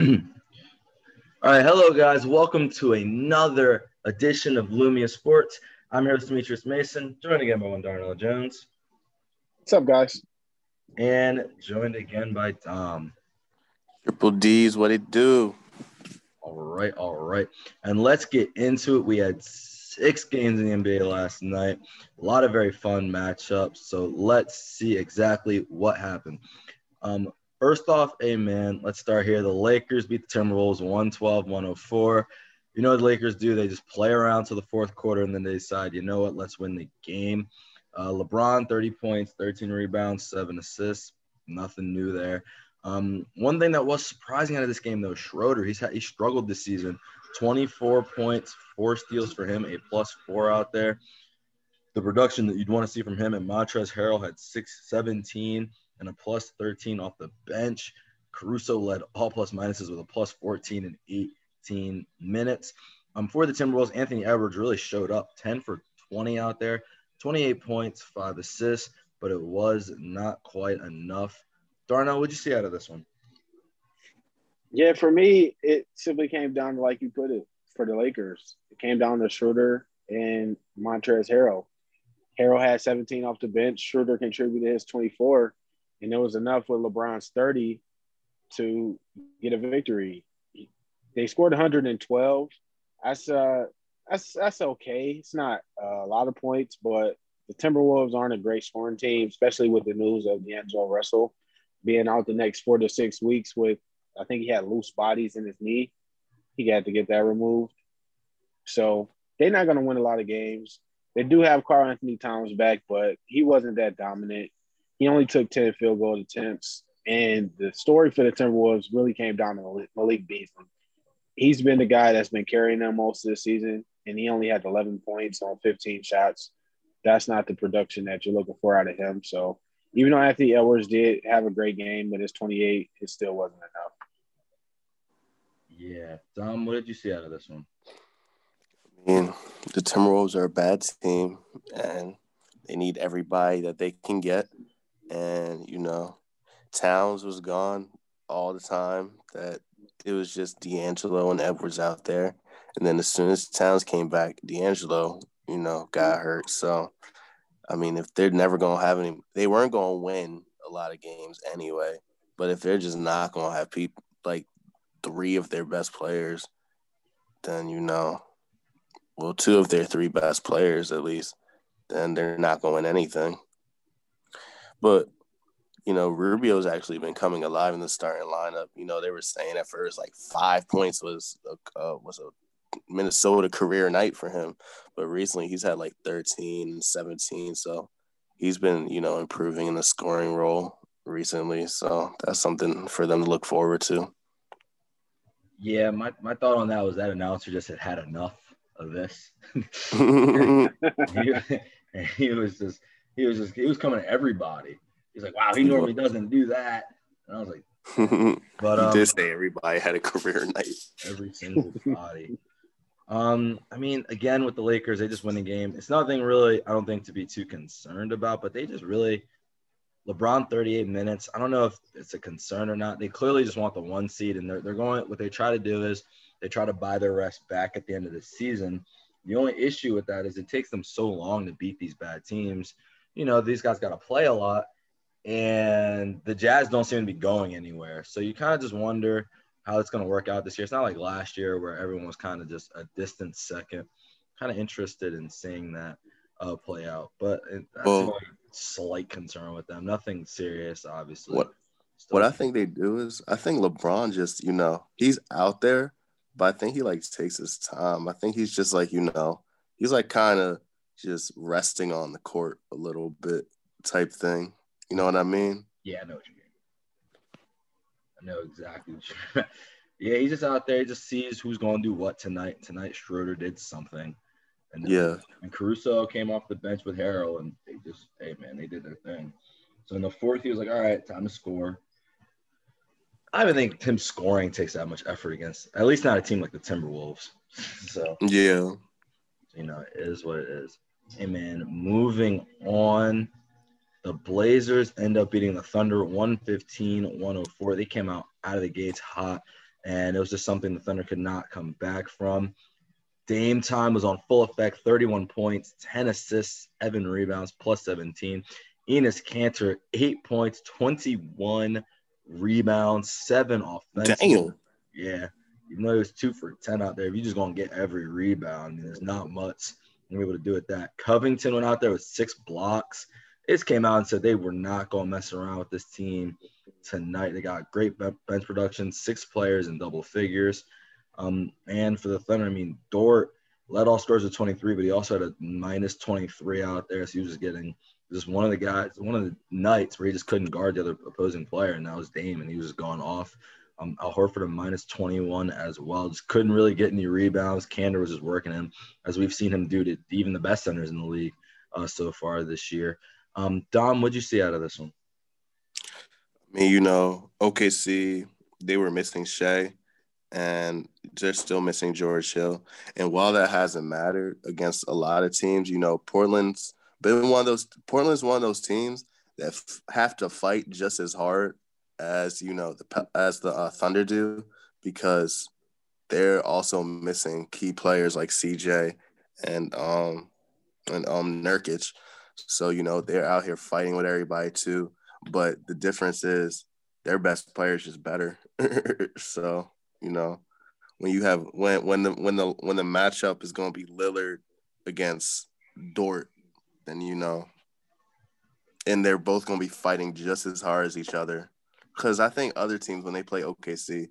All right, hello guys. Welcome to another edition of Lumia Sports. I'm here with Demetrius Mason, joined again by one Darnell Jones, What's up, guys? and joined again by Dom. Triple D's, what it do? All right, all right. And let's get into it. We had six games in the NBA last night, a lot of very fun matchups. So let's see exactly what happened. Um, first off, amen. Let's start here. The Lakers beat the Timberwolves 112 104. You know what the Lakers do? They just play around to the fourth quarter and then they decide, you know what, let's win the game. Uh, LeBron, 30 points, 13 rebounds, seven assists. Nothing new there. Um, one thing that was surprising out of this game, though, Schroeder, he's had, he struggled this season. 24 points, four steals for him, a plus four out there. The production that you'd want to see from him and Montrezl Harrell had six, 17 and a plus 13 off the bench. Caruso led all plus minuses with a plus 14 and 18 minutes. Um, for the Timberwolves, Anthony Edwards really showed up 10 for 20 out there, 28 points, five assists, but it was not quite enough. Darnell, what'd you see out of this one? Yeah, for me, it simply came down to like you put it for the Lakers. It came down to Schroeder and Montrezl Harrell. Harrell had 17 off the bench. Schroeder contributed his 24, and it was enough with LeBron's 30 to get a victory. They scored 112. That's uh, that's that's okay. It's not a lot of points, but the Timberwolves aren't a great scoring team, especially with the news of D'Angelo Russell being out the next four to six weeks with I think he had loose bodies in his knee. He had to get that removed. So they're not going to win a lot of games. They do have Karl-Anthony Towns back, but he wasn't that dominant. He only took 10 field goal attempts. And the story for the Timberwolves really came down to Malik- Malik Beasley. He's been the guy that's been carrying them most of the season, and he only had 11 points on 15 shots. That's not the production that you're looking for out of him. So even though Anthony Edwards did have a great game with his 28, it still wasn't enough. Yeah. Dom, what did you see out of this one? I mean, the Timberwolves are a bad team and they need everybody that they can get. And, you know, Towns was gone all the time. That it was just D'Angelo and Edwards out there. And then as soon as Towns came back, D'Angelo, you know, got hurt. So, I mean, if they're never to have any, they weren't to win a lot of games anyway. But if they're just not to have people like three of their best players, then, you know, well, two of their three best players at least, then they're not going to win anything. But, you know, Rubio's actually been coming alive in the starting lineup. You know, they were saying at first like five points was a, uh, was a Minnesota career night for him, but recently he's had like 13 17. So he's been, you know, improving in the scoring role recently. So that's something for them to look forward to. Yeah, my, my thought on that was that announcer just had had enough of this. he, he was just he was just he was coming to everybody. He's like, wow, he normally doesn't do that. And I was like, but he um, did say everybody had a career night. every single body. Um, I mean, again with the Lakers, they just win the game. It's nothing really, I don't think, to be too concerned about, but they just really LeBron 38 minutes. I don't know if it's a concern or not. They clearly just want the one seed, and they're they're going. What they try to do is they try to buy their rest back at the end of the season. The only issue with that is it takes them so long to beat these bad teams. You know, these guys got to play a lot, and the Jazz don't seem to be going anywhere. So you kind of just wonder how it's going to work out this year. It's not like last year where everyone was kind of just a distant second. Kind of interested in seeing that uh, play out, but it, that's Well- slight concern with them. Nothing serious, obviously. What- Still- What I think they do is I think LeBron just, you know, he's out there, but I think he like takes his time. I think he's just like, you know, he's like kind of just resting on the court a little bit type thing. You know what I mean? Yeah, I know what you mean. I know exactly. What you mean. yeah, he's just out there. He just sees who's going to do what tonight. Tonight, Schroeder did something, and Yeah. and Caruso came off the bench with Harrell, and they just, hey man, they did their thing. So in the fourth, he was like, all right, time to score. I don't think him scoring takes that much effort against, at least not a team like the Timberwolves. So Yeah. you know, it is what it is. Hey man, moving on. The Blazers end up beating the Thunder 115 104. They came out out of the gates hot. and it was just something the Thunder could not come back from. Dame time was on full effect 31 points, 10 assists, 7 rebounds, plus 17. Enes Kanter, 8 points, 21 rebounds, 7 offensive. Damn. Yeah. Even though he was 2 for 10 out there, if you're just going to get every rebound, there's not much you're able to do with that. Covington went out there with six blocks. It came out and said they were not going to mess around with this team tonight. They got great bench production, six players in double figures. Um, and for the Thunder, I mean, Dort led all scores with 23, but he also had a minus 23 out there. So he was just getting just one of the guys, one of the nights where he just couldn't guard the other opposing player, and that was Dame, and he was just gone off. Um, Al Horford a minus 21 as well. Just couldn't really get any rebounds. Kanter was just working him, as we've seen him do to even the best centers in the league uh, so far this year. Um, Dom, what'd you see out of this one? I mean, you know, OKC, they were missing Shai and they're still missing George Hill. And while that hasn't mattered against a lot of teams, you know, Portland's been one of those. Portland's one of those teams that f- have to fight just as hard as you know the as the uh, Thunder do because they're also missing key players like CJ and um and um Nurkic. So you know they're out here fighting with everybody too. But the difference is their best player is just better. so you know, when you have when when the when the when the matchup is going to be Lillard against Dort, then you know, and they're both going to be fighting just as hard as each other. Because I think other teams when they play OKC,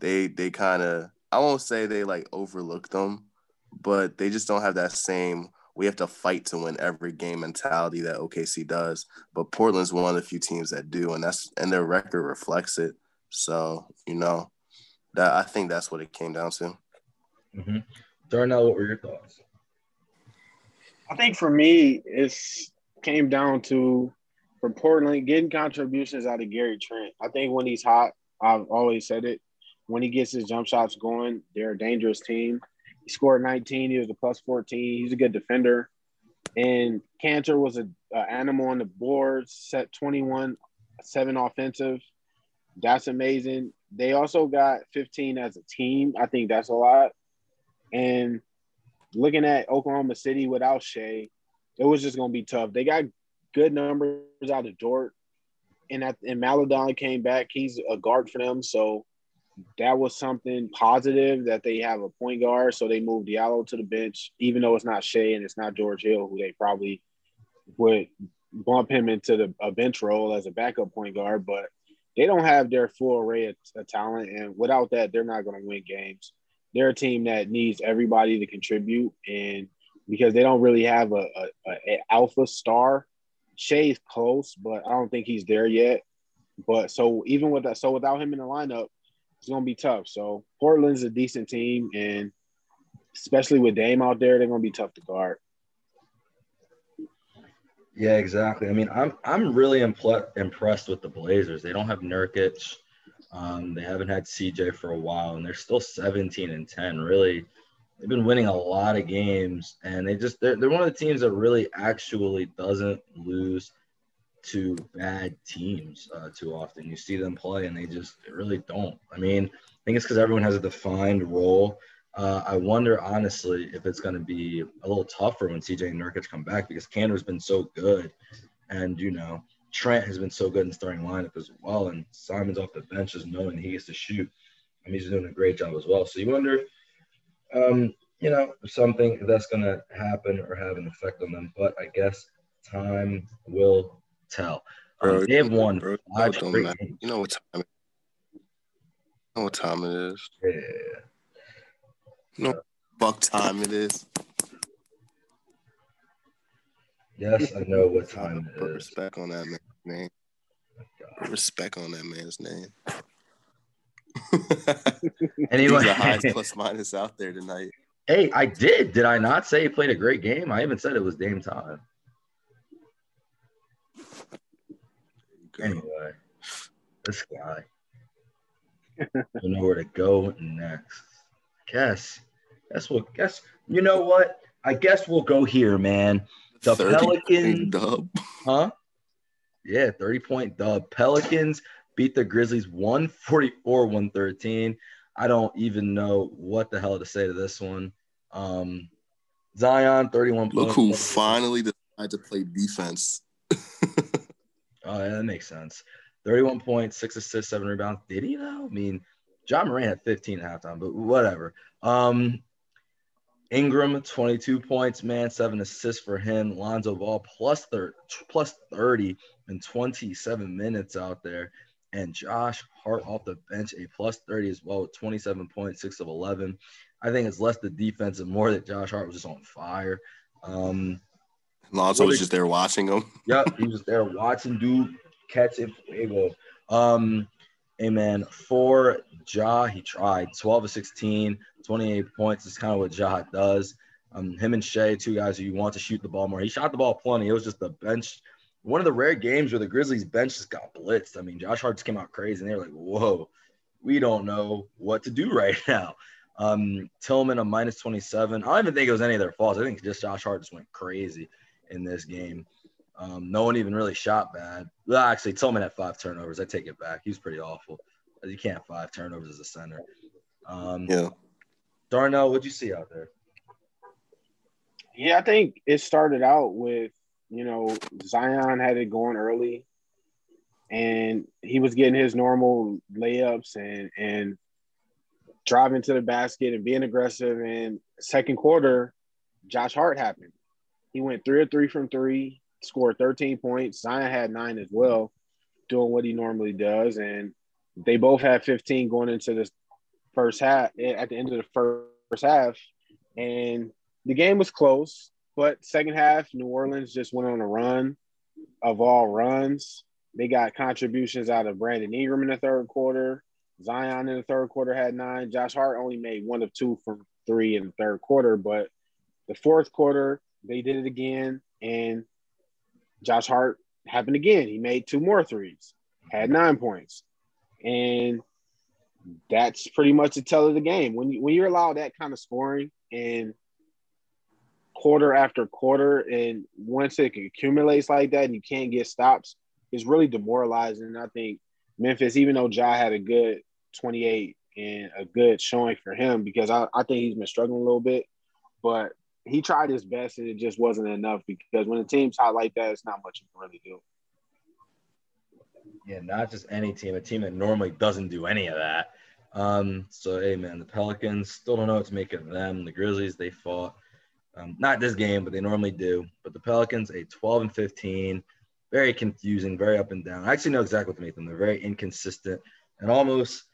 they they kind of I won't say they like overlook them, but they just don't have that same we have to fight to win every game mentality that OKC does. But Portland's one of the few teams that do, and that's and their record reflects it. So you know, that I think that's what it came down to. Mm-hmm. Darnell, what were your thoughts? I think for me, it's came down to for Portland getting contributions out of Gary Trent. I think when he's hot, I've always said it. When he gets his jump shots going, they're a dangerous team. He scored 19. He was a plus 14. He's a good defender. And Kanter was an animal on the boards, set 21, seven offensive. That's amazing. They also got 15 as a team. I think that's a lot. And looking at Oklahoma City without Shai, it was just going to be tough. They got good numbers out of Dort. And, at, and Maledon came back. He's a guard for them. So that was something positive that they have a point guard. So they moved Diallo to the bench, even though it's not Shai and it's not George Hill, who they probably would bump him into the a bench role as a backup point guard. But they don't have their full array of, of talent, and without that, they're not going to win games. They're a team that needs everybody to contribute, and because they don't really have a, a, a alpha star, Shai's close, but I don't think he's there yet. But so even with that, so without him in the lineup, it's gonna be tough. So Portland's a decent team, and especially with Dame out there, they're gonna be tough to guard. Yeah, exactly. I mean, I'm I'm really impl- impressed with the Blazers. They don't have Nurkic. Um, they haven't had CJ for a while, and they're still 17 and 10. Really, they've been winning a lot of games, and they just they're, they're one of the teams that really actually doesn't lose to bad teams uh, too often. You see them play, and they just they really don't. I mean, I think it's because everyone has a defined role. Uh, I wonder honestly if it's going to be a little tougher when CJ and Nurkic come back because Kanter's been so good, and you know Trent has been so good in starting lineup as well, and Simons off the bench just knowing he gets to shoot. I mean, he's doing a great job as well. So you wonder, um, you know, something that's going to happen or have an effect on them. But I guess time will tell. Um, bro, they have won bro, five straight games. You know what time? You know what time it is? Yeah. You know fuck time it is. Yes, I know what time it Put respect on that man's name. Respect on that man's name. anyway, the highest plus minus out there tonight. Hey, I did. Did I not say he played a great game? I even said it was Dame time. Anyway, this guy. don't know where to go next. Guess Guess we'll guess. You know what? I guess we'll go here, man. The Pelicans. Dub. Huh? Yeah, 30 point dub. Pelicans beat the Grizzlies 144 113. I don't even know what the hell to say to this one. Um, Zion, 31 Look who finally decided to play defense. oh, yeah, that makes sense. 31 points, six assists, seven rebounds. Did he though? I mean, Ja Morant had 15 at halftime, but whatever. Um, Ingram, 22 points, man, seven assists for him. Lonzo Ball plus, thir- plus 30 in 27 minutes out there. And Josh Hart off the bench, a plus 30 as well, 27 points, six of 11. I think it's less the defense and more that Josh Hart was just on fire. Um, Lonzo really, was just there watching him. yep, he was there watching dude catch it. Fuego. Um, hey man, for Ja, he tried 12 of 16, 28 points. Is kind of what Ja does. Um, him and Shai, two guys who you want to shoot the ball more. He shot the ball plenty. It was just the bench. One of the rare games where the Grizzlies bench just got blitzed. I mean, Josh Hart just came out crazy, and they were like, "Whoa, we don't know what to do right now." Um, Tillman a minus 27. I don't even think it was any of their faults. I think just Josh Hart just went crazy in this game. Um, no one even really shot bad. Well, actually, Tillman had five turnovers. I take it back. He was pretty awful. You can't have five turnovers as a center. Um, yeah. Darnell, what'd you see out there? Yeah, I think it started out with, you know, Zion had it going early and he was getting his normal layups and and driving to the basket and being aggressive. And second quarter, Josh Hart happened. He went three or three from three, scored 13 points. Zion had nine as well, doing what he normally does. And they both had 15 going into this first half at the end of the first half. And the game was close, but second half, New Orleans just went on a run of all runs. They got contributions out of Brandon Ingram in the third quarter. Zion in the third quarter had nine. Josh Hart only made one of two from three in the third quarter, but the fourth quarter, they did it again. And Josh Hart happened again. He made two more threes, had nine points. And that's pretty much the tell of the game. When you, when you're allowed that kind of scoring and quarter after quarter, and once it accumulates like that and you can't get stops, it's really demoralizing. I think Memphis, even though Ja had a good 28 and a good showing for him, because I, I think he's been struggling a little bit, but he tried his best and it just wasn't enough because when a team's hot like that, it's not much you can really do. Yeah, not just any team, a team that normally doesn't do any of that. Um, so hey man, the Pelicans still don't know what to make of them. The Grizzlies, they fought. Um, not this game, but they normally do. But the Pelicans, a 12 and 15, very confusing, very up and down. I actually know exactly what to make them. They're very inconsistent and almost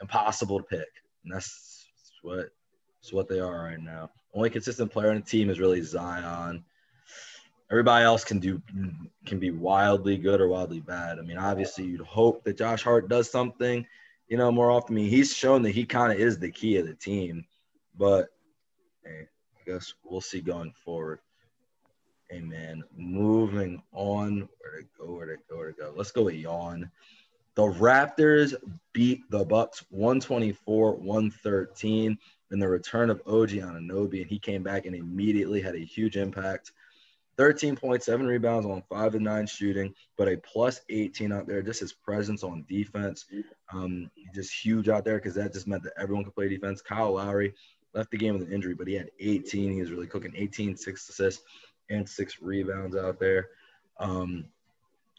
impossible to pick. And that's what that's what they are right now. Only consistent player on the team is really Zion. Everybody else can do can be wildly good or wildly bad. I mean, obviously you'd hope that Josh Hart does something, you know, more often. I mean, he's shown that he kind of is the key of the team, but hey, I guess we'll see going forward. Amen. Moving on. Where to go? Where to go? Where to go? Let's go with yawn. The Raptors beat the Bucks 124-113 in the return of OG Anunoby, and he came back and immediately had a huge impact. 13.7 rebounds on five and nine shooting, but a plus 18 out there. Just his presence on defense, um, just huge out there because that just meant that everyone could play defense. Kyle Lowry left the game with an injury, but he had 18. He was really cooking 18, six assists, and six rebounds out there. Um,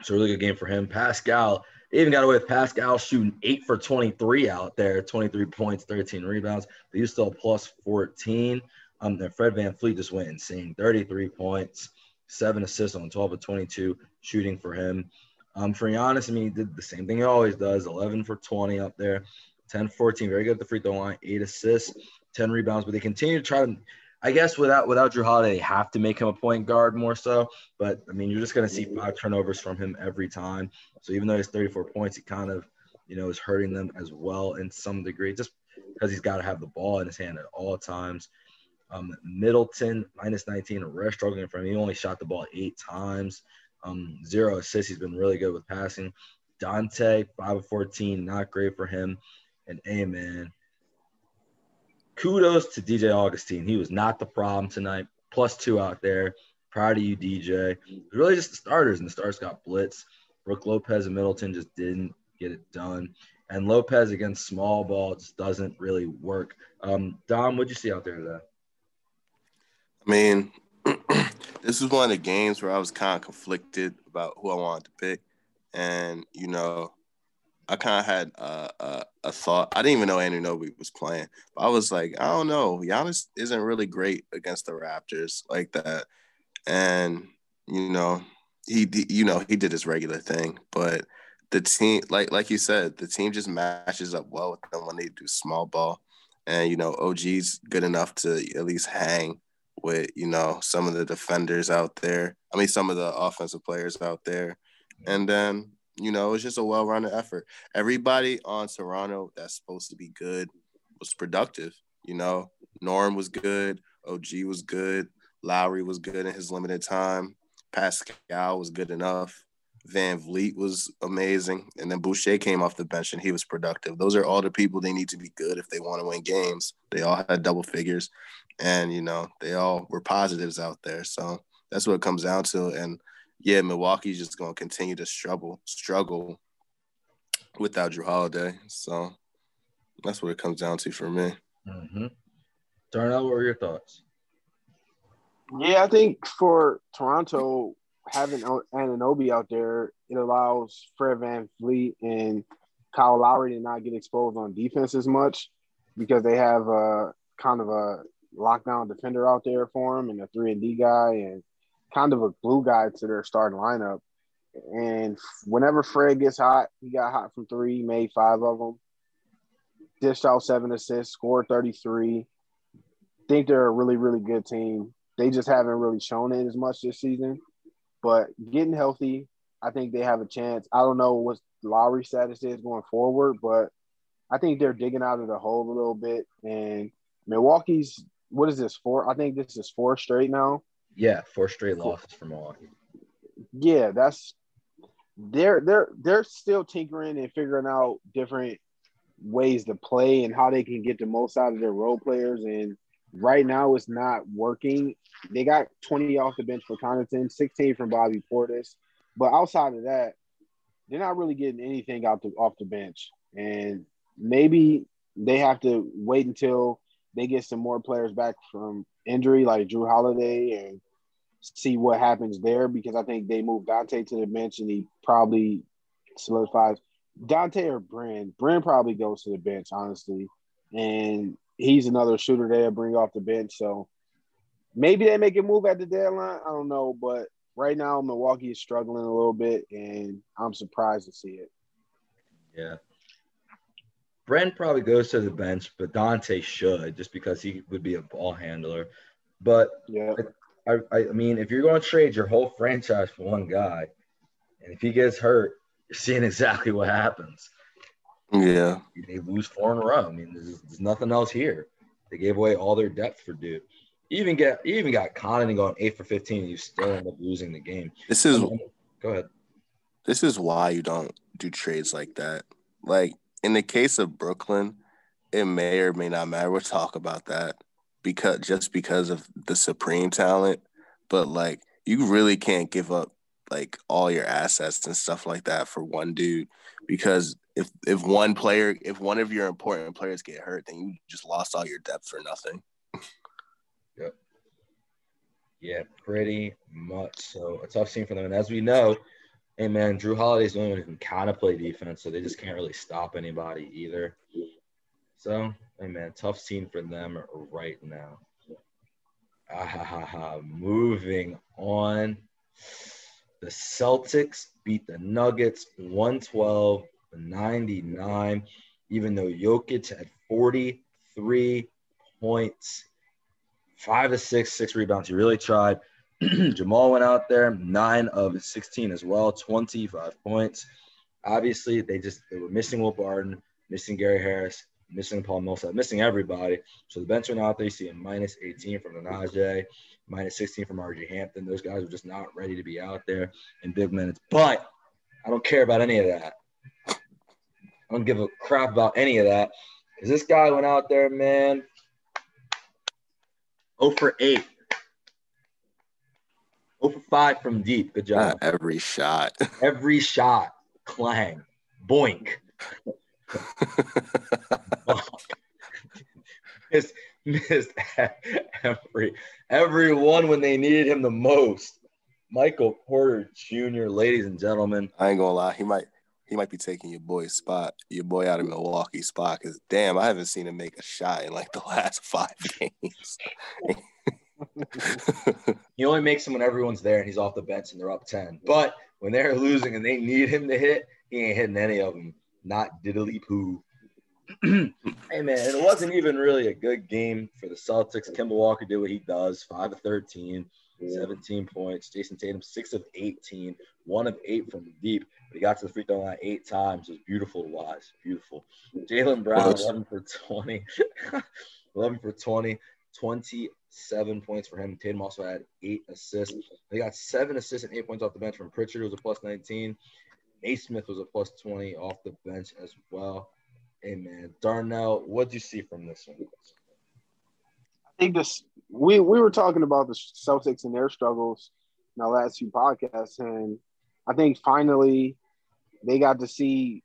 so really good game for him. Pascal even got away with Pascal shooting eight for 23 out there, 23 points, 13 rebounds. They used to plus 14. Um, and Fred VanVleet just went insane, 33 points, seven assists on 12 of 22 shooting for him. Um, for Giannis, I mean, he did the same thing he always does, 11 for 20 up there, 10 14, very good at the free throw line, eight assists, 10 rebounds. But they continue to try to I guess without without Jrue Holiday, they have to make him a point guard more so. But I mean, you're just going to see five turnovers from him every time. So even though he's 34 points, he kind of, you know, is hurting them as well in some degree, just because he's got to have the ball in his hand at all times. Um, Middleton minus 19, rare struggling for him. He only shot the ball eight times. Um, zero assists. He's been really good with passing. Donte, 5 of 14, not great for him. And Amen kudos to DJ Augustin. He was not the problem tonight. Plus two out there. Proud of you, DJ. Really just the starters, and the stars got blitz. Brook Lopez and Middleton just didn't get it done. and Lopez against small ball just doesn't really work. Um, Dom, what'd you see out there today? I mean, this was one of the games where I was kind of conflicted about who I wanted to pick, and you know, I kind of had a, a, a, thought. I didn't even know Anunoby was playing, but I was like, I don't know. Giannis isn't really great against the Raptors like that, and you know, he you know he did his regular thing, but the team, like like you said, the team just matches up well with them when they do small ball, and you know, OG's good enough to at least hang with you know some of the defenders out there. I mean, some of the offensive players out there, and then you know it's just a well-rounded effort. Everybody on Toronto that's supposed to be good was productive. You know, Norm was good, OG was good, Lowry was good in his limited time, Pascal was good enough. VanVleet was amazing. And then Boucher came off the bench and he was productive. Those are all the people they need to be good if they want to win games. They all had double figures and you know they all were positives out there. So that's what it comes down to. And yeah, Milwaukee's just going to continue to struggle, struggle without Jrue Holiday. So that's what it comes down to for me. Mm-hmm. Darnell, what were your thoughts? Yeah, I think for Toronto, having Anunoby out there, it allows Fred Van Vliet and Kyle Lowry to not get exposed on defense as much because they have a kind of a lockdown defender out there for him and a three and D guy and kind of a glue guy to their starting lineup. And whenever Fred gets hot, he got hot from three, made five of them, dished out seven assists, scored 33. Think they're a really, really good team. They just haven't really shown it as much this season. But getting healthy, I think they have a chance. I don't know what Lowry status is going forward, but I think they're digging out of the hole a little bit. And Milwaukee's what is this four? I think this is four straight now. Yeah, four straight losses for Milwaukee. Yeah, that's they're they're they're still tinkering and figuring out different ways to play and how they can get the most out of their role players. And right now, it's not working. They got 20 off the bench for Connaughton, 16 from Bobby Portis, but outside of that, they're not really getting anything out the, off the bench. And maybe they have to wait until they get some more players back from injury, like Jrue Holiday, and see what happens there because I think they move Donte to the bench and he probably solidifies Donte or Bryn. Bryn probably goes to the bench, honestly. And he's another shooter they'll bring off the bench. So maybe they make a move at the deadline. I don't know. But right now, Milwaukee is struggling a little bit, and I'm surprised to see it. Yeah. Brent probably goes to the bench, but Donte should just because he would be a ball handler. But yeah, I, I, I mean, if you're going to trade your whole franchise for one guy, and if he gets hurt, you're seeing exactly what happens. Yeah, they lose four in a row. I mean, there's, there's nothing else here. They gave away all their depth for Duke. You even get you even got Connaughton going eight for fifteen, and you still end up losing the game. This is go ahead. This is why you don't do trades like that. Like in the case of Brooklyn, it may or may not matter. We'll talk about that because just because of the supreme talent, but like you really can't give up like all your assets and stuff like that for one dude because if if one player if one of your important players get hurt then you just lost all your depth for nothing. Yep. Yeah pretty much so. A tough scene for them. And as we know hey man, Jrue Holiday's the only one who can kind of play defense, so they just can't really stop anybody either. So, hey man, tough scene for them right now. Ah, ha, ha, ha. Moving on. The Celtics beat the Nuggets 112 99, even though Jokic had 43 points, five to six, six rebounds. He really tried. Jamal went out there, nine of 16 as well, 25 points. Obviously, they just they were missing Will Barton, missing Gary Harris, missing Paul Millsap, missing everybody. So the bench went out there. You see a minus 18 from the Nnaji, minus 16 from RJ Hampton. Those guys were just not ready to be out there in big minutes. But I don't care about any of that. I don't give a crap about any of that. Because this guy went out there, man, 0 for 8. 0 for 5 from deep. Good job. Every shot. every shot. Clang. Boink. missed, missed every everyone when they needed him the most. Michael Porter Jr., ladies and gentlemen. I ain't gonna lie, he might he might be taking your boy's spot, your boy out of Milwaukee spot. Because damn, I haven't seen him make a shot in like the last five games. he only makes them when everyone's there and he's off the bench and they're up ten. But when they're losing and they need him to hit, he ain't hitting any of them. Not diddly poo. hey man, it wasn't even really a good game for the Celtics. Kemba Walker did what he does, five of 13, 17 points. Jayson Tatum, six of 18, one of eight from deep. But he got to the free throw line eight times. It was beautiful to watch. Beautiful. Jaylen Brown, 11 for 20. 11 for 20, 27 points for him. Tatum also had eight assists. They got seven assists and eight points off the bench from Pritchard, who was a plus 19. Nesmith was a plus 20 off the bench as well. Hey man, Darnell, what do you see from this one? I think this we we were talking about the Celtics and their struggles in our last few podcasts, and I think finally they got to see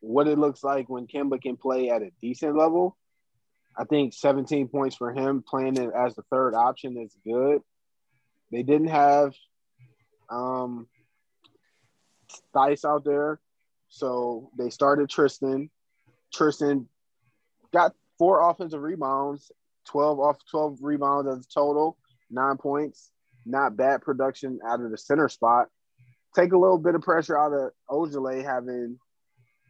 what it looks like when Kemba can play at a decent level. I think 17 points for him playing it as the third option is good. They didn't have um Theis out there. So they started Tristan. Tristan got four offensive rebounds, 12 off 12 rebounds as a total, nine points. Not bad production out of the center spot. Take a little bit of pressure out of Ojeleye having,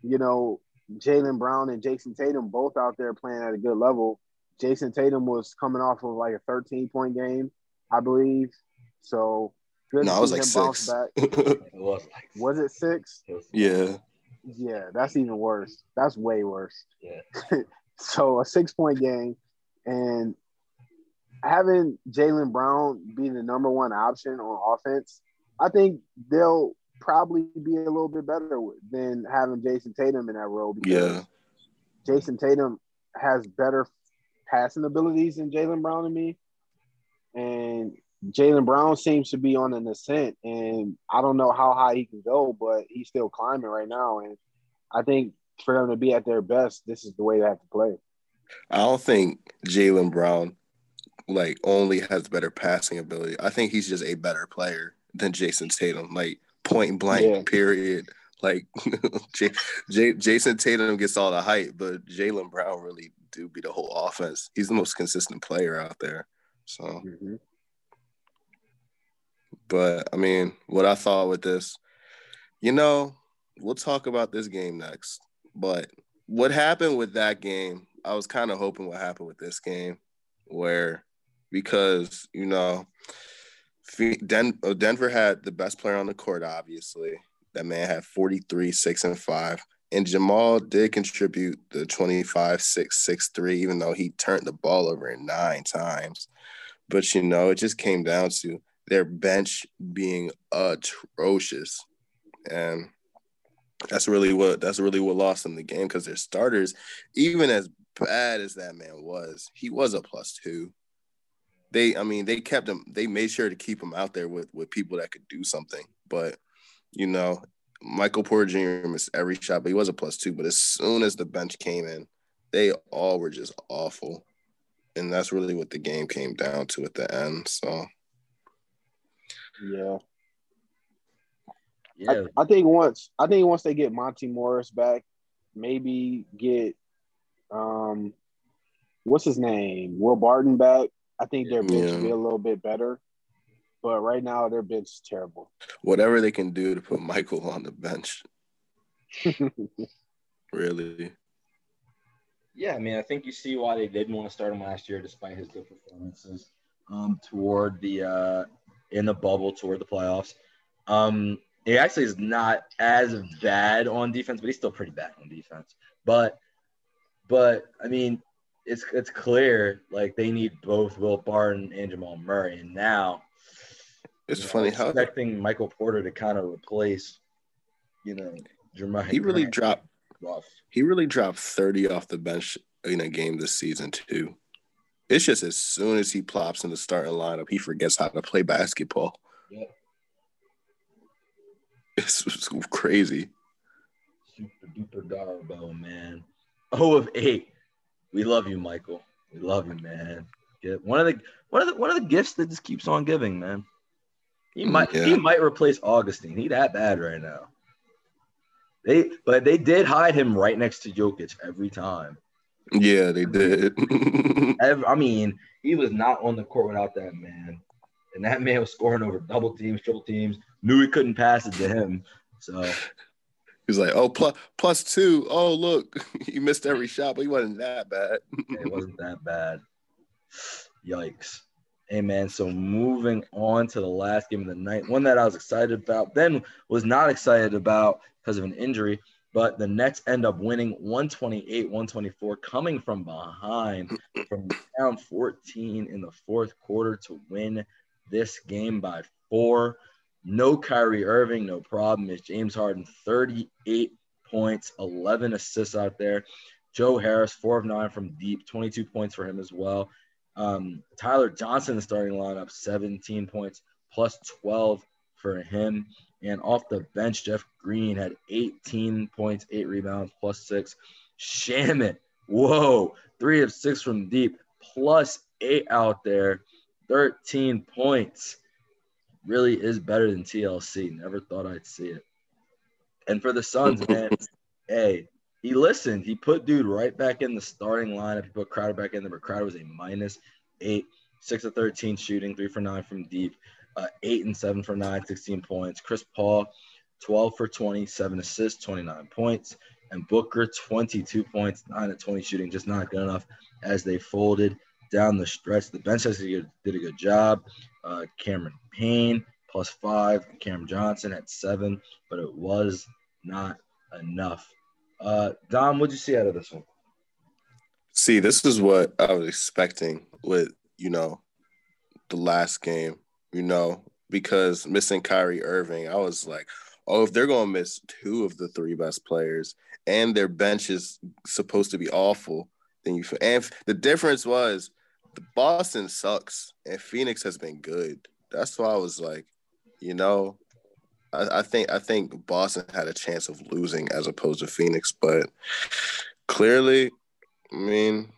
you know, Jaylen Brown and Jayson Tatum both out there playing at a good level. Jayson Tatum was coming off of like a 13 point game, I believe. So good no, to I was like him six. back. It was like Was it six? yeah. Yeah, that's even worse. That's way worse. Yeah. So a six point game and having Jaylen Brown be the number one option on offense, I think they'll probably be a little bit better with- than having Jayson Tatum in that role because Yeah. Jayson Tatum has better passing abilities than Jaylen Brown to me. And Jaylen Brown seems to be on an ascent, and I don't know how high he can go, but he's still climbing right now. And I think for them to be at their best, this is the way they have to play. I don't think Jaylen Brown like only has better passing ability. I think he's just a better player than Jayson Tatum. Like point blank, Yeah. period. Like J- J- Jayson Tatum gets all the hype, but Jaylen Brown really do be the whole offense. He's the most consistent player out there. So, mm-hmm. but I mean, what I thought with this, you know, we'll talk about this game next. But what happened with that game, I was kind of hoping what happened with this game, where because you know, Den- uh, Denver had the best player on the court. Obviously, that man had forty three, six and five, and Jamal did contribute the 25, 6, 6, 3, even though he turned the ball over nine times. But you know, it just came down to their bench being atrocious, and that's really what that's really what lost them the game because their starters, even as bad as that man was, he was a plus two. They, I mean, they kept him. They made sure to keep him out there with with people that could do something. But you know, Michael Porter Jr. missed every shot, but he was a plus two. But as soon as the bench came in, they all were just awful, and that's really what the game came down to at the end. So Yeah. Yeah, I, I think once I think once they get Monte Morris back, maybe get um what's his name? Will Barton back. I think their bench will be a little bit better. But right now their bench is terrible. whatever they can do to put Michael on the bench, really. Yeah, I mean, I think you see why they didn't want to start him last year, despite his good performances um, toward the uh, in the bubble toward the playoffs. Um, he actually is not as bad on defense, but he's still pretty bad on defense. But, but I mean, it's it's clear like they need both Will Barton and Jamal Murray, and now It's you know, funny how expecting Michael Porter to kind of replace, you know, Jamal. he really Grant. dropped. Rough. He really dropped thirty off the bench in a game this season too. It's just as soon as he plops in the starting lineup, he forgets how to play basketball. Yep. It's, it's crazy. super duper Garbo, man. Oh of eight. We love you, Michael. We love you, man. Get one of the one of the one of the gifts that just keeps on giving, man. He Mm, might yeah. he might replace Augustin. He that bad right now. They but they did hide him right next to Jokic every time. Yeah, they did. I mean, he was not on the court without that man. And that man was scoring over double teams, triple teams, knew he couldn't pass it to him. So He's like, oh, plus plus two. Oh, look, he missed every shot, but he wasn't that bad. it wasn't that bad. Yikes. Hey man, so moving on to the last game of the night, one that I was excited about, then was not excited about because of an injury, but the Nets end up winning 128 124, coming from behind from down 14 in the fourth quarter to win this game by four. No Kyrie Irving, no problem. It's James Harden, 38 points, 11 assists out there. Joe Harris, four of nine from deep, 22 points for him as well. Um, Tyler Johnson, the starting lineup, 17 points plus 12 for him. And off the bench, Jeff Green had 18 points, eight rebounds, plus six. Shamet, whoa, three of six from deep, plus eight out there, 13 points. Really is better than TLC. Never thought I'd see it. And for the Suns, man, hey, he listened. He put dude right back in the starting lineup. He put Crowder back in there, but Crowder was a minus eight, six of 13 shooting, three for nine from deep, uh, eight and seven for nine, 16 points. Chris Paul, 12 for 20, seven assists, 29 points. And Booker, 22 points, nine of 20 shooting, just not good enough as they folded down the stretch. The bench actually did a good job. Uh, Cameron Payne, plus five. Cam Johnson at seven, but it was not enough. Uh, Dom, what'd you see out of this one? See, this is what I was expecting with, you know, the last game, you know, because missing Kyrie Irving, I was like, oh, if they're to miss two of the three best players and their bench is supposed to be awful, you, and the difference was the Boston sucks and Phoenix has been good. That's why I was like, you know, I, I think I think Boston had a chance of losing as opposed to Phoenix, but clearly, I mean,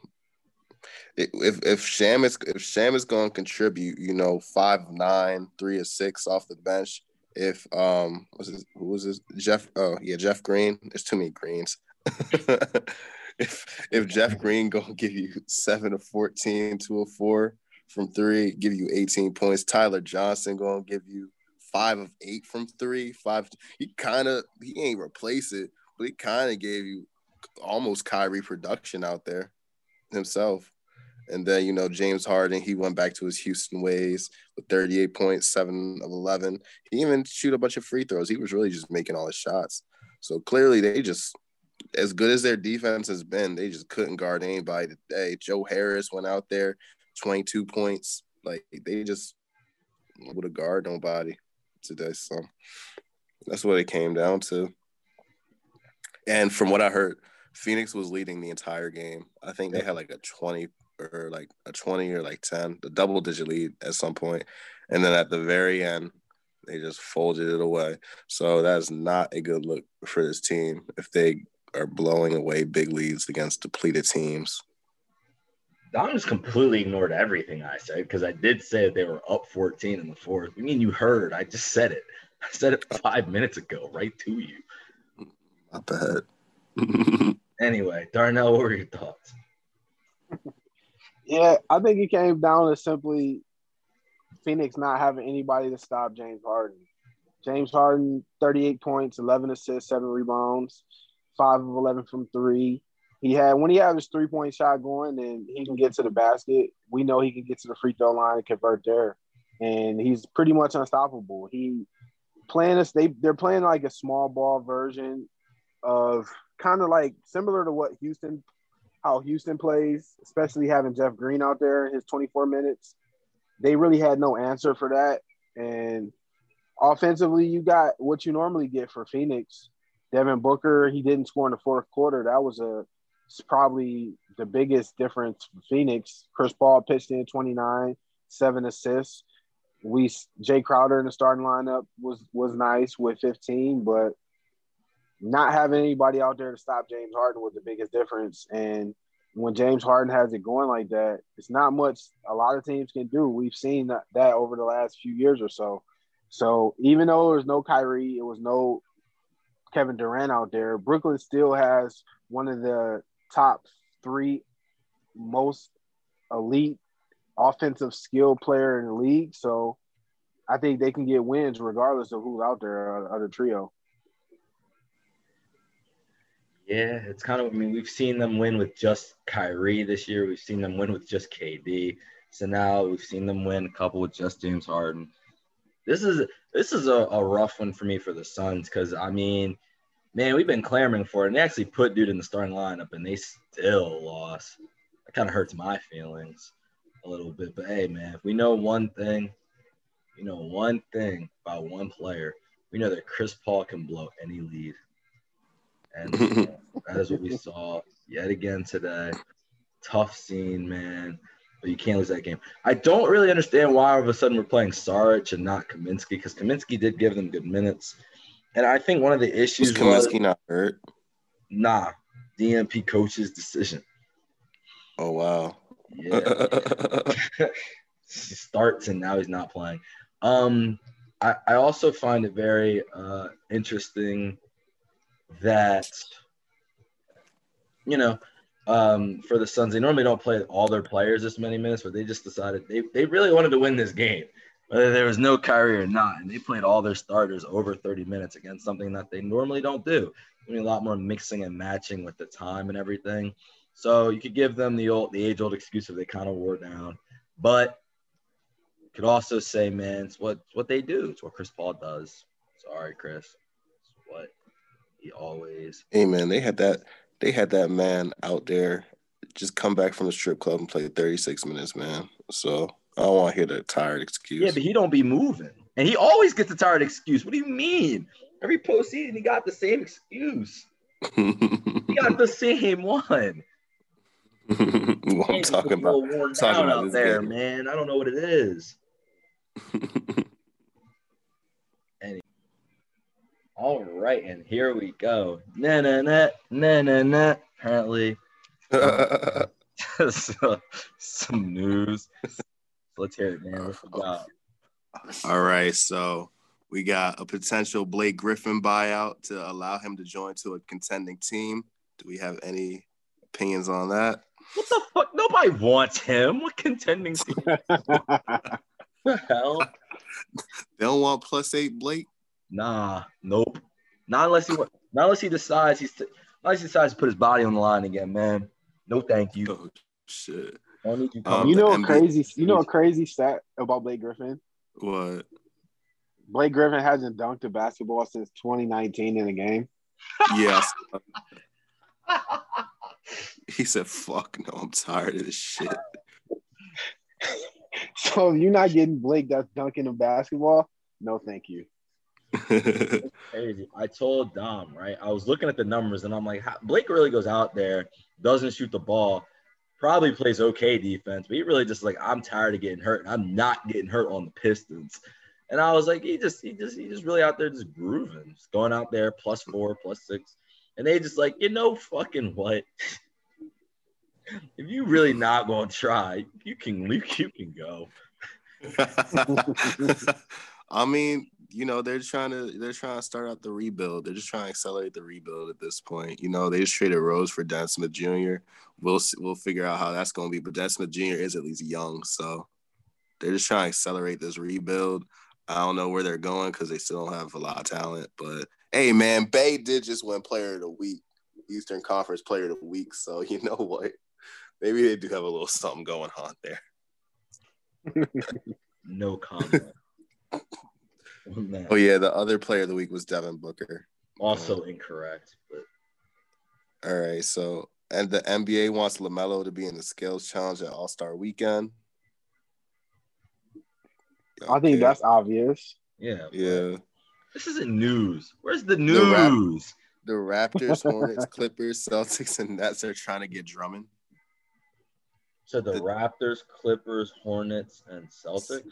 if if Sham is if Sham is going to contribute, you know, five of nine, three of six off the bench. If um, was who was this? Jeff? Oh yeah, Jeff Green. There's too many greens. if if Jeff Green gonna give you seven of 14, two of four from three, give you 18 points. Tyler Johnson gonna give you five of eight from three. Five. He kind of he ain't replace it, but he kind of gave you almost Kyrie production out there himself. And then, you know, James Harden, he went back to his Houston ways with 38 points, seven of 11. He even shoot a bunch of free throws. He was really just making all his shots. So clearly, they just, as good as their defense has been, they just couldn't guard anybody today. Joe Harris went out there, 22 points. Like, they just would have guard nobody today. So that's what it came down to. And from what I heard, Phoenix was leading the entire game. I think they had like a 20 or like a 20 or like 10, the double digit lead at some point. And then at the very end, they just folded it away. So that's not a good look for this team if they are blowing away big leads against depleted teams. Dom just completely ignored everything I said because I did say that they were up 14 in the fourth. I mean, you heard. I just said it. I said it five minutes ago, right to you. Not bad. Anyway, Darnell, what were your thoughts? Yeah, I think it came down to simply Phoenix not having anybody to stop James Harden. James Harden, 38 points, 11 assists, seven rebounds, five of 11 from three. He had when he had his three point shot going and he can get to the basket. We know he can get to the free throw line and convert there, and he's pretty much unstoppable. He playing us. They they're playing like a small ball version of kind of like similar to what Houston how Houston plays, especially having Jeff Green out there in his 24 minutes. They really had no answer for that. And offensively, you got what you normally get for Phoenix. Devin Booker, he didn't score in the fourth quarter. That was a probably the biggest difference for Phoenix. Chris Paul pitched in 29, seven assists. We Jae Crowder in the starting lineup was was nice with 15, but not having anybody out there to stop James Harden was the biggest difference. And when James Harden has it going like that, it's not much a lot of teams can do. We've seen that, that over the last few years or so. So even though there's no Kyrie, it was no Kevin Durant out there, Brooklyn still has one of the top three most elite offensive skill player in the league. So I think they can get wins regardless of who's out there uh, the trio. Yeah, it's kind of. I mean, we've seen them win with just Kyrie this year. We've seen them win with just KD. So now we've seen them win a couple with just James Harden. This is this is a, a rough one for me for the Suns because I mean, man, we've been clamoring for it. And they actually put dude in the starting lineup, and they still lost. That kind of hurts my feelings a little bit. But hey, man, if we know one thing, you know one thing about one player, we know that Chris Paul can blow any lead. And that is what we saw yet again today. Tough scene, man. But you can't lose that game. I don't really understand why all of a sudden we're playing Saric and not Kaminsky because Kaminsky did give them good minutes. And I think one of the issues was Kaminsky was, not hurt. Nah, DNP coach's decision. Oh wow. Yeah. he starts and now he's not playing. Um, I, I also find it very uh, interesting that you know um, for the Suns, they normally don't play all their players this many minutes, but they just decided they, they really wanted to win this game, whether there was no Kyrie or not. And they played all their starters over 30 minutes against something that they normally don't do. I mean, a lot more mixing and matching with the time and everything. So you could give them the old, the age old excuse if they kind of wore down, but you could also say, man, it's what what they do. It's what Chris Paul does. Sorry, Chris. It's what he always. Hey, man, they had that. They had that man out there just come back from the strip club and play 36 minutes, man. So I don't want to hear the tired excuse. Yeah, but he don't be moving, and he always gets the tired excuse. What do you mean? Every postseason, he got the same excuse. he got the same one. what I'm talking about. Talking about out there, game. man. I don't know what it is. anyway. All right, and here we go. Na na na na na na. Apparently, some news. Let's hear it, man. All right, so we got a potential Blake Griffin buyout to allow him to join to a contending team. Do we have any opinions on that? What the fuck? Nobody wants him. What contending team? the hell? They don't want plus eight Blake. Nah, nope. Not unless he not unless he decides he's unless he decides to put his body on the line again, man. No, thank you. Oh shit. You, um, you know a crazy. You know a crazy stat about Blake Griffin. What? Blake Griffin hasn't dunked a basketball since 2019 in a game. Yes. He said, "Fuck no, I'm tired of this shit." so you're not getting Blake that's dunking a basketball? No, thank you. crazy. I told Dom, right? I was looking at the numbers and I'm like, Blake really goes out there, doesn't shoot the ball, probably plays okay defense, but he really just like, I'm tired of getting hurt. And I'm not getting hurt on the Pistons. And I was like, he just, he just, he just really out there just grooving, just going out there plus four, plus six. And they just like, you know, fucking what? if you really not going to try, you can you, you can go. I mean, you know, they're trying to they're trying to start out the rebuild. They're just trying to accelerate the rebuild at this point. You know, they just traded Rose for Dennis Smith Jr. We'll we'll figure out how that's going to be. But Dennis Smith Jr. is at least young, so they're just trying to accelerate this rebuild. I don't know where they're going because they still don't have a lot of talent. But hey, man, Bey did just win Player of the Week, Eastern Conference Player of the Week. So you know what? maybe they do have a little something going on there. no comment. oh yeah, the other player of the week was Devin Booker. Also um, incorrect, but all right. So and the NBA wants LaMelo to be in the skills challenge at All Star Weekend. Okay. I think that's obvious. Yeah. Yeah. This isn't news. Where's the news? The, Rap- the Raptors, Hornets, Clippers, Celtics, and Nets are trying to get Drummond. So the, the Raptors, Clippers, Hornets, and Celtics.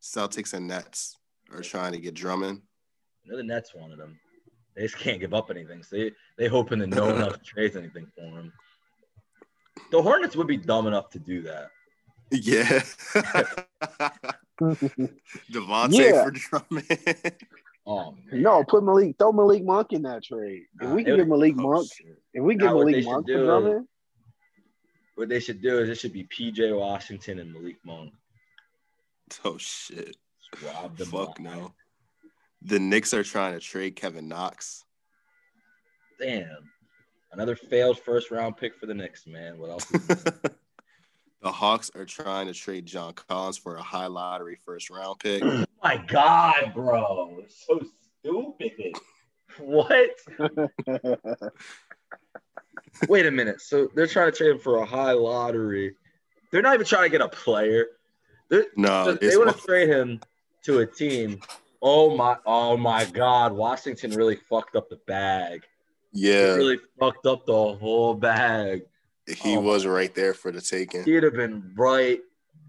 Celtics and Nets are trying to get Drummond. I know the Nets wanted him. They just can't give up anything. So they they hoping that no one else trades anything for him. The Hornets would be dumb enough to do that. Yeah. Devontae Yeah. for Drummond. Oh man. no, put Malik, throw Malik Monk in that trade. If we can it get Malik Oh, Monk, shit. if we Nah, get what they Malik should Monk do for is- Drummond, What they should do is it should be PJ Washington and Malik Monk. Oh shit. Rob them Fuck no. The Knicks are trying to trade Kevin Knox. Damn. Another failed first round pick for the Knicks, man. What else? the Hawks are trying to trade John Collins for a high lottery first round pick. oh my god, bro. So stupid. What? Wait a minute. So they're trying to trade him for a high lottery. They're not even trying to get a player. They're, No, so they want to trade him to a team. Oh my! Oh my God! Washington really fucked up the bag. Yeah, He yeah, really fucked up the whole bag. he oh. was right there for the taking. He'd have been right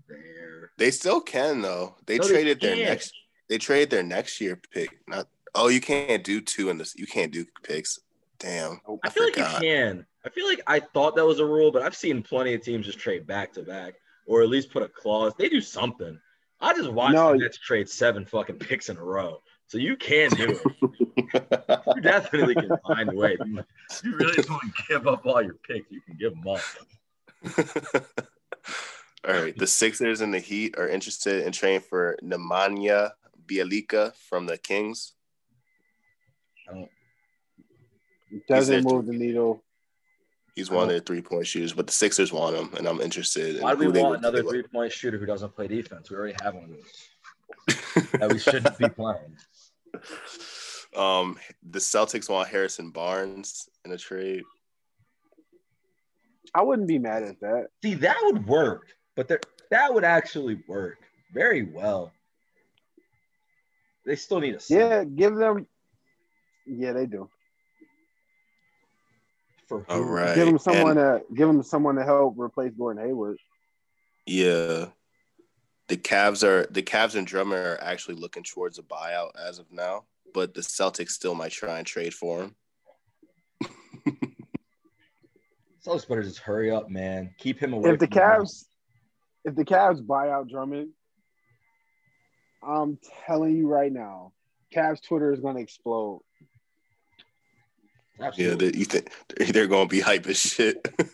there. They still can though. They No, they traded their next. They traded their next year pick. Not. Oh, you can't do two in this. You can't do picks. Damn. I feel like forgot. you can. I feel like I thought that was a rule, but I've seen plenty of teams just trade back to back, or at least put a clause. They do something. I just watched No. the Nets trade seven fucking picks in a row, so you can do it. you definitely can find a way. You, you really just want to give up all your picks, you can give them up. All right. The Sixers and the Heat are interested in trading for Nemanja Bjelica from the Kings. I don't. doesn't there move the needle. He's one of their three point shooters, but the Sixers want him, and I'm interested. In Why do we who they want another three point shooter who doesn't play defense? We already have one of those that we shouldn't be playing. Um, the Celtics want Harrison Barnes in a trade. I wouldn't be mad at that. See, that would work, but that would actually work very well. They still need a center. Yeah, give them. Yeah, they do. For who? All right. Give him someone and- to give him someone to help replace Gordon Hayward. Yeah. The Cavs are the Cavs and Drummond are actually looking towards a buyout as of now, but the Celtics still might try and trade for him. Celtics better just hurry up, man. Keep him away. If the from them. Cavs, if the Cavs buy out Drummond, I'm telling you right now, Cavs Twitter is going to explode. Yeah, they, you think they're gonna be hype as shit.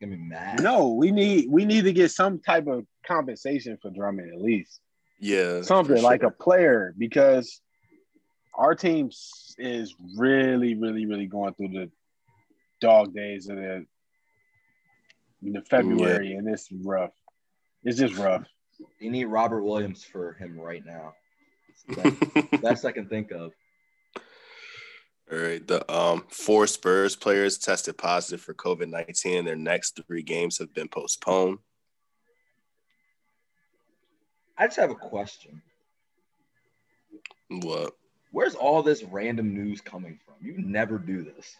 gonna be mad. No, we need we need to get some type of compensation for Drummond at least yeah, something for like a player because our team is really, really, really going through the dog days of the, the February, and it's rough. It's just rough. You need Robert Williams for him right now. That's best I can think of. All right. The um four Spurs players tested positive for COVID nineteen. Their next three games have been postponed. I just have a question. What? Where's all this random news coming from? You never do this.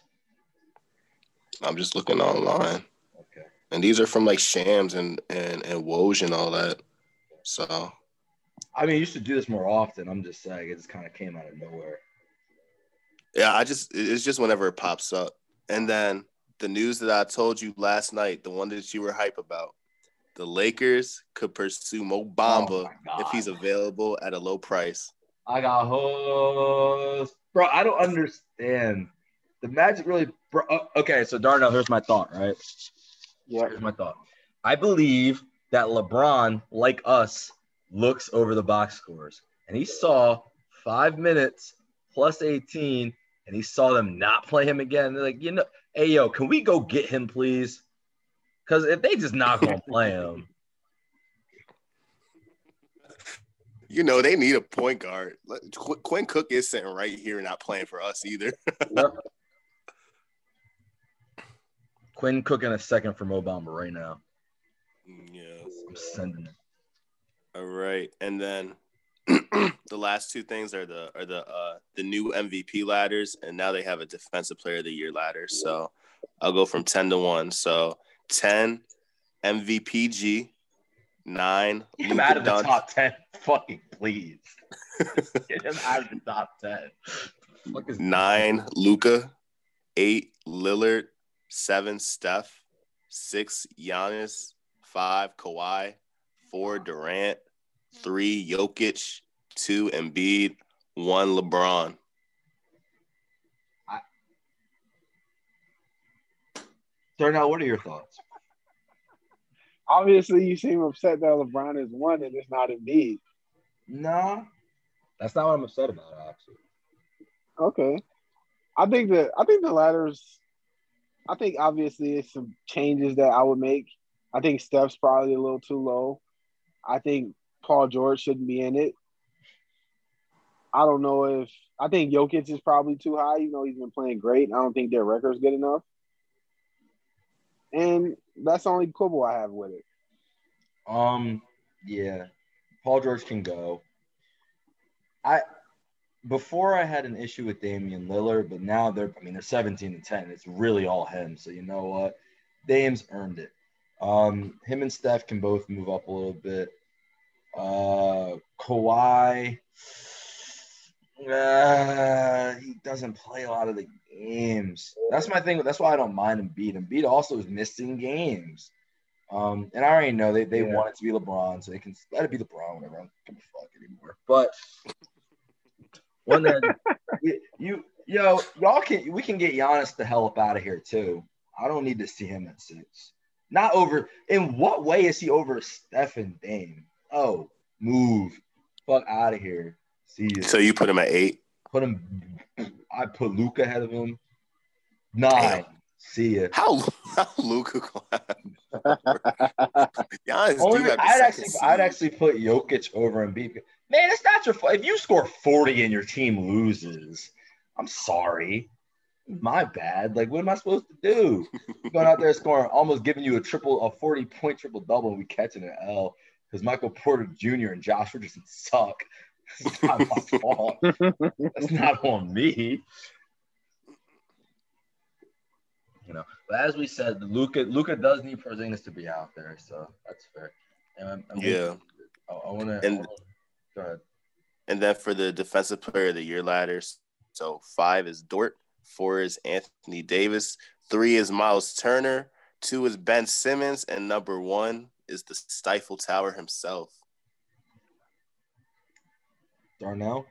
I'm just looking online, Okay. and these are from like Shams and and and Woj and all that. So I mean, you should do this more often. I'm just saying, it just kind of came out of nowhere. Yeah, I just it's just whenever it pops up, and then the news that I told you last night, the one that you were hype about. The Lakers could pursue Mo Bamba Oh if he's available at a low price. I got host, bro. I don't understand. The Magic really, bro. oh, okay, so Darnell, here's my thought. Right, Yeah. here's my thought. I believe that LeBron, like us, looks over the box scores, and he saw five minutes plus 18, and he saw them not play him again. They're like, you know, hey yo, can we go get him, please? Because if they just not gonna play him, You know, they need a point guard. Qu- Quinn Cook is sitting right here, not playing for us either. Quinn cooking a second for Mo Bamba right now. Mm, yeah. I'm sending it. All right, and then the last two things are the are the uh the new MVP ladders, and now they have a Defensive Player of the Year ladder. So I'll go from ten to one. So ten MVPG, nine Get him out of the top 10. Fucking please. Get him out of the top 10. nine Luka, eight Lillard, seven Steph, six Giannis, five Kawhi, four Durant, three Jokic, two Embiid, one LeBron. I... Darnell, what are your thoughts? Obviously, you seem upset that LeBron is one and it's not Embiid. No, that's not what I'm upset about. Actually, Okay. I think that I think the ladders. I think obviously it's some changes that I would make. I think Steph's probably a little too low. I think Paul George shouldn't be in it. I don't know if I think Jokic is probably too high, You know, he's been playing great. I don't think their record's good enough. And that's the only quibble I have with it. um, yeah, Paul George can go. I before I had an issue with Damian Lillard, but now they're I mean they're 17 and 10. It's really all him. So you know what? Dame's earned it. Um, him and Steph can both move up a little bit. Uh, Kawhi, uh, he doesn't play a lot of the games. That's my thing. That's why I don't mind him beat. Embiid also is missing games. Um, and I already know they, they Yeah. want it to be LeBron, so they can let it be LeBron whenever. I don't give a fuck anymore. But one then you, you yo y'all can we can get Giannis the hell up out of here too. I don't need to see him at six. Not over. In what way is he over Stephen Dame? Oh, move, fuck out of here. See you. So you put him at eight. Put him. I put Luka ahead of him. Nine. See ya. How how Luka? Giannis Only, do have the I'd actually, seed. I'd actually put Jokic over Embiid. Man, it's not your fault. If you score 40 and your team loses, I'm sorry. My bad. Like, what am I supposed to do? Going out there scoring, almost giving you a triple, a 40 point triple double, and we catching an L because Michael Porter Jr. and Josh Richardson suck. It's not my fault. That's not on me. You know, but as we said, Luka Luka does need Porzingis to be out there, so that's fair. And Yeah. I, I want to. And- Go ahead. And then for the defensive player of the year ladders, so five is Dort, four is Anthony Davis, three is Miles Turner, two is Ben Simmons, and number one is the Stifle Tower himself. Darnell.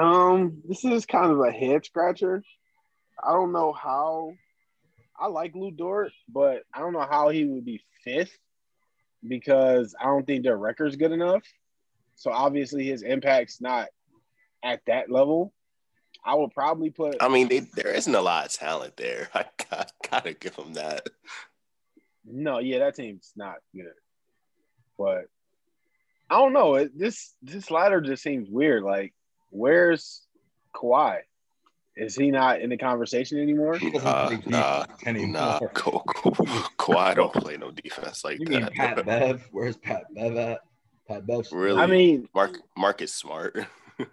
Um, this is kind of a head scratcher. I don't know how. I like Lou Dort, but I don't know how he would be fifth because I don't think their record's good enough. So obviously his impact's not at that level. I would probably put. I mean, they, there isn't a lot of talent there. I got, gotta give them that. No, yeah, that team's not good. But I don't know. It, this this ladder just seems weird. Like, where's Kawhi? Is he not in the conversation anymore? He doesn't Nah, nah, defense anymore. nah. Ka- Ka- Kawhi don't play no defense like You mean that. Pat Bev? Where's Pat Bev at? Pat Bev. Really? I mean, Mark Marcus Smart.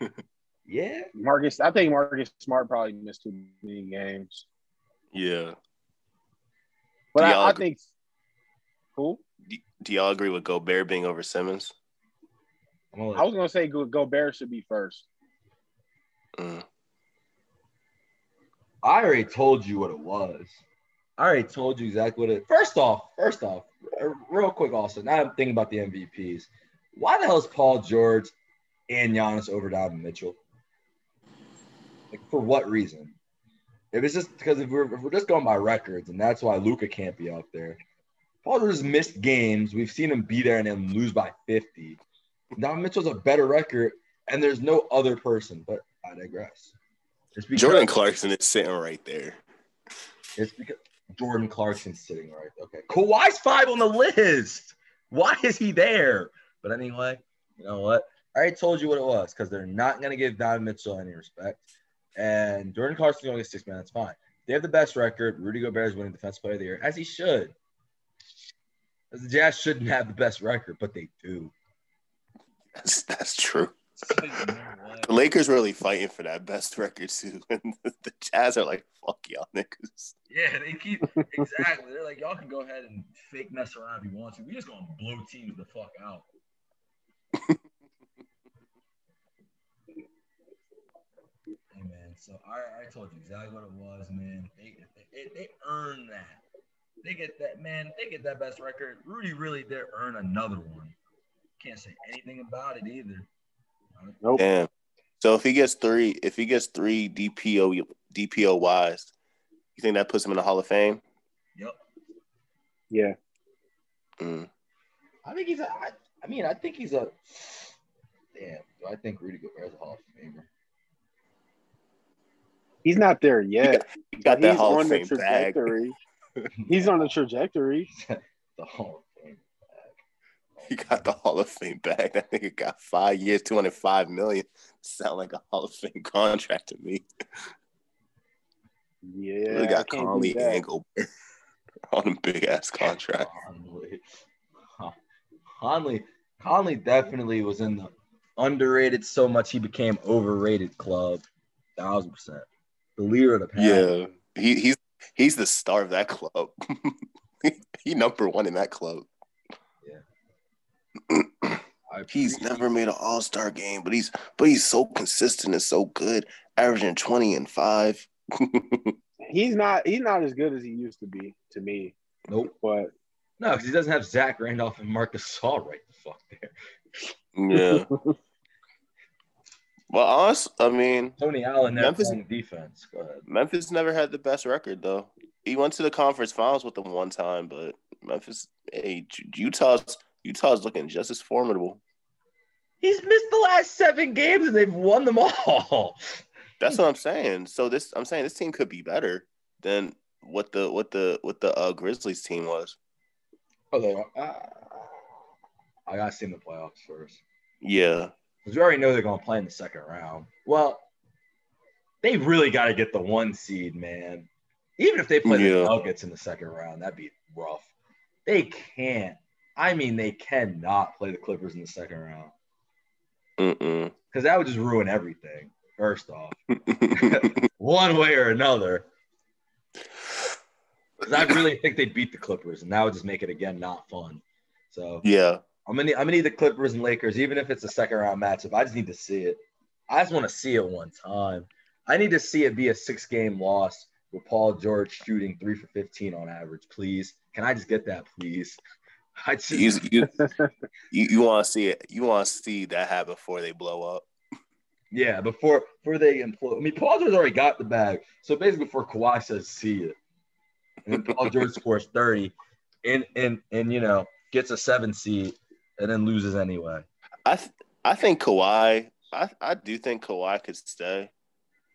Yeah. Marcus. I think Marcus Smart probably missed too many games. yeah. But I, I think who? Do, do y'all agree with Gobert being over Simmons? I'm gonna let- I was gonna say Go- Gobert should be first. Mm. I already told you what it was. I already told you exactly what it. First off, first off, r- real quick. Also, now I'm thinking about the MVPs. Why the hell is Paul George and Giannis over Donovan Mitchell? Like for what reason? If it's just because if we're, if we're just going by records, and that's why Luka can't be up there. Paul George has missed games. We've seen him be there and then lose by 50. Donovan Mitchell's a better record, and there's no other person. But I digress. Because, Jordan Clarkson is sitting right there. It's because Jordan Clarkson's sitting right. Okay. Kawhi's five on the list. Why is he there? But anyway, you know what? I already told you what it was because they're not going to give Donovan Mitchell any respect. And Jordan Clarkson's only to get six man. That's fine. They have the best record. Rudy Gobert is winning Defensive Player of the Year, as he should. As the Jazz shouldn't have the best record, but they do. That's that's true. You know what? The Lakers really fighting for that best record too, and the Jazz are like, "Fuck y'all niggas." Yeah, they keep exactly. They're like, y'all can go ahead and fake mess around if you want to. We just gonna blow teams the fuck out. Hey man, so I, I told you exactly what it was, man. They, they, they earned that. They get that, man. They get that best record. Rudy really did earn another one. Can't say anything about it either. Nope. Damn. So if he gets three, if he gets three DPO DPOYs, you think that puts him in the Hall of Fame? Yep. Yeah. Mm. I think he's a. I, I mean, I think he's a. Damn. Do I think Rudy Gobert's a Hall of Famer? He's not there yet. He got but that he's Hall of the Fame bag. Trajectory. he's on the trajectory. The Hall of Fame. He got the Hall of Fame bag. That nigga got five years, two hundred five million. Sound like a Hall of Fame contract to me. Yeah. really got Conley do that. and Gobert on a big ass contract. Conley. Conley. Conley definitely was in the underrated so much he became overrated club. Thousand percent. The leader of the pack. Yeah, he he's he's the star of that club. he number one in that club. I He's never made an All Star game, but he's but he's so consistent and so good, averaging twenty and five. He's not. He's not as good as he used to be to me. Nope. But No, because he doesn't have Zach Randolph and Marc Gasol right the fuck there. yeah. Well, honest, I mean, Tony Allen never Memphis- defense. Go ahead. Memphis never had the best record though. He went to the conference finals with them one time, but Memphis, hey, Utah's Utah's looking just as formidable. He's missed the last seven games and they've won them all. That's what I'm saying. So this, I'm saying this team could be better than what the what the what the uh, Grizzlies team was. Oh, they are. Uh, I gotta see in the playoffs first. Yeah, Because we already know they're gonna play in the second round. Well, they really got to get the one seed, man. Even if they play Yeah. the Nuggets in the second round, that'd be rough. They can't. I mean, they cannot play the Clippers in the second round because that would just ruin everything. First off, one way or another. Because I really think they'd beat the Clippers, and that would just make it again not fun. So yeah, I'm gonna, I'm gonna need the Clippers and Lakers, even if it's a second round matchup. I just need to see it. I just want to see it one time. I need to see it be a six game loss with Paul George shooting three for 15 on average, please. Can I just get that, please? I just, you you you, you want to see it? You want to see that happen before they blow up? yeah, before before they implode. I mean, Paul George already got the bag, so basically before Kawhi says see it, and Paul George scores 30, and and and you know gets a seven seed, and then loses anyway. I th- I think Kawhi. I I do think Kawhi could stay.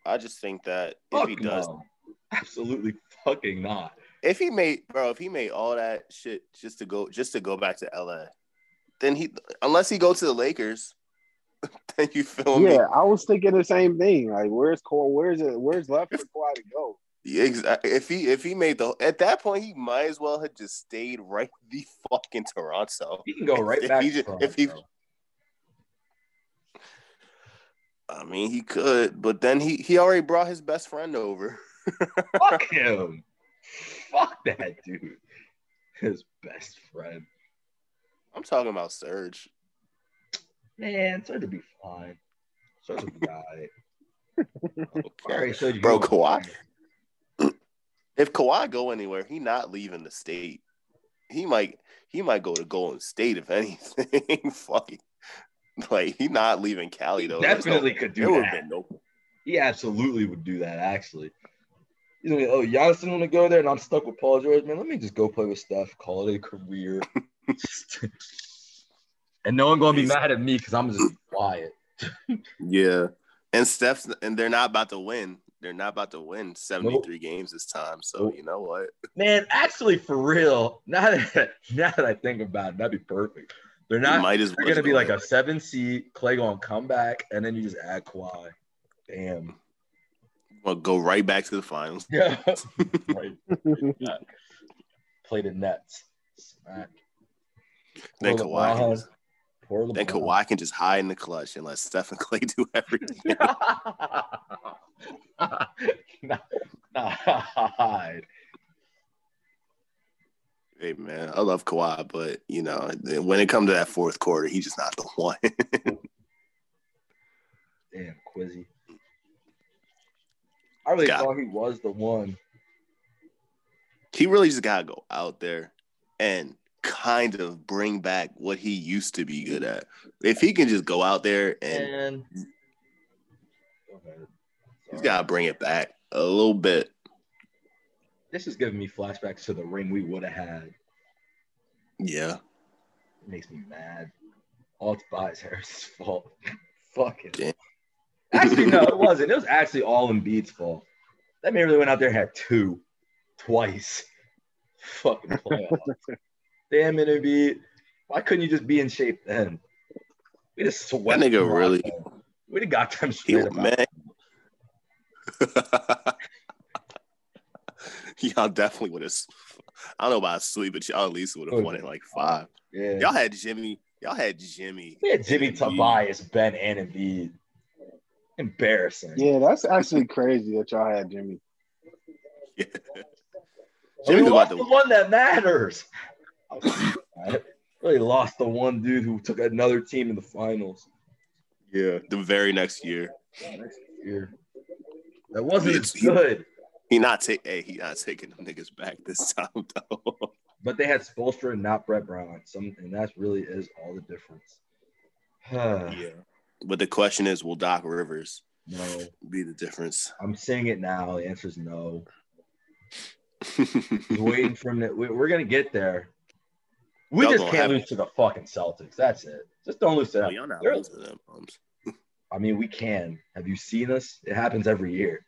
I just think that if Fuck he does, absolutely fucking not. if he made bro, if he made all that shit just to go just to go back to LA, then he unless he go to the Lakers, then you feel me? yeah, I was thinking the same thing. Like, where's Cole? Where's it? Where's left for Kawhi to go? If he if he made the at that point he might as well have just stayed right the fuck in Toronto. He can go right If back. he to if he- I mean he could, but then he he already brought his best friend over. Fuck him. Fuck that dude. His best friend. I'm talking about Serge. Man, Serge would be fine. Serge would be alright. Already showed you Bro, he was Kawhi-. If Kawhi go anywhere, he not leaving the state. He might he might go to Golden State if anything. Fucking like he not leaving Cali He though. There's definitely no, could do that. been no He absolutely would do that, actually. He's like, oh, Giannis didn't want to go there, and I'm stuck with Paul George. Man, let me just go play with Steph, call it a career. and no one going to be mad at me because I'm just quiet. Yeah. And Steph's and they're not about to win. They're not about to win 73 games this time. So Nope. you know what? Man, actually, for real, now that, now that I think about it, that'd be perfect. They're You not might as They're gonna be like a seven seed. Clay gonna come back, and then you just add Kawhi. Damn. Well, go right back to the finals. Yeah. right. Play the Nets. Smack. Then Kawhi, can just, then Kawhi can just hide in the clutch and let Steph and Clay do everything. Nah, nah, hide. hey man, I love Kawhi, but you know when it comes to that fourth quarter, he's just not the one. Damn, Quizzy. I really Got- thought he was the one. He really just gotta go out there and kind of bring back what he used to be good at. If he can just go out there and And Go ahead. He's Sorry. gotta bring it back a little bit. This is giving me flashbacks to the ring we would have had. Yeah. It makes me mad. All it's Tobias Harris's fault. Fucking. Damn. Actually, no, it wasn't. It was actually all in Embiid's fault. That man really went out there and had two, twice. Fucking playoffs. Damn it, Embiid. Why couldn't you just be in shape then? We just swept. That nigga really- off. We got them He, straight up. man. y'all definitely would have. I don't know about sleep, but y'all at least would have oh, won it like five. Yeah. Y'all had Jimmy. Y'all had Jimmy. We had Jimmy Embiid. Tobias, Ben, and Embiid. Embarrassing. Yeah, that's actually crazy that y'all had Jimmy. Yeah. Jimmy Jimmy lost about the to. one that matters. I really lost the one dude who took another team in the finals Yeah, the very next year. next year. That wasn't It's- he- good, He not take. Hey, he not taking them niggas back this time though. but they had Spoelstra and not Brett Brown. Some, and that really is all the difference. yeah. But the question is, will Doc Rivers no, be the difference? I'm saying it now. The answer is no. Waiting for him we- We're gonna get there. We Y'all just can't have- lose to the fucking Celtics. That's it. Just don't lose to Oh, them. y'all not losing to them bums. I mean, we can. Have you seen us? It happens every year.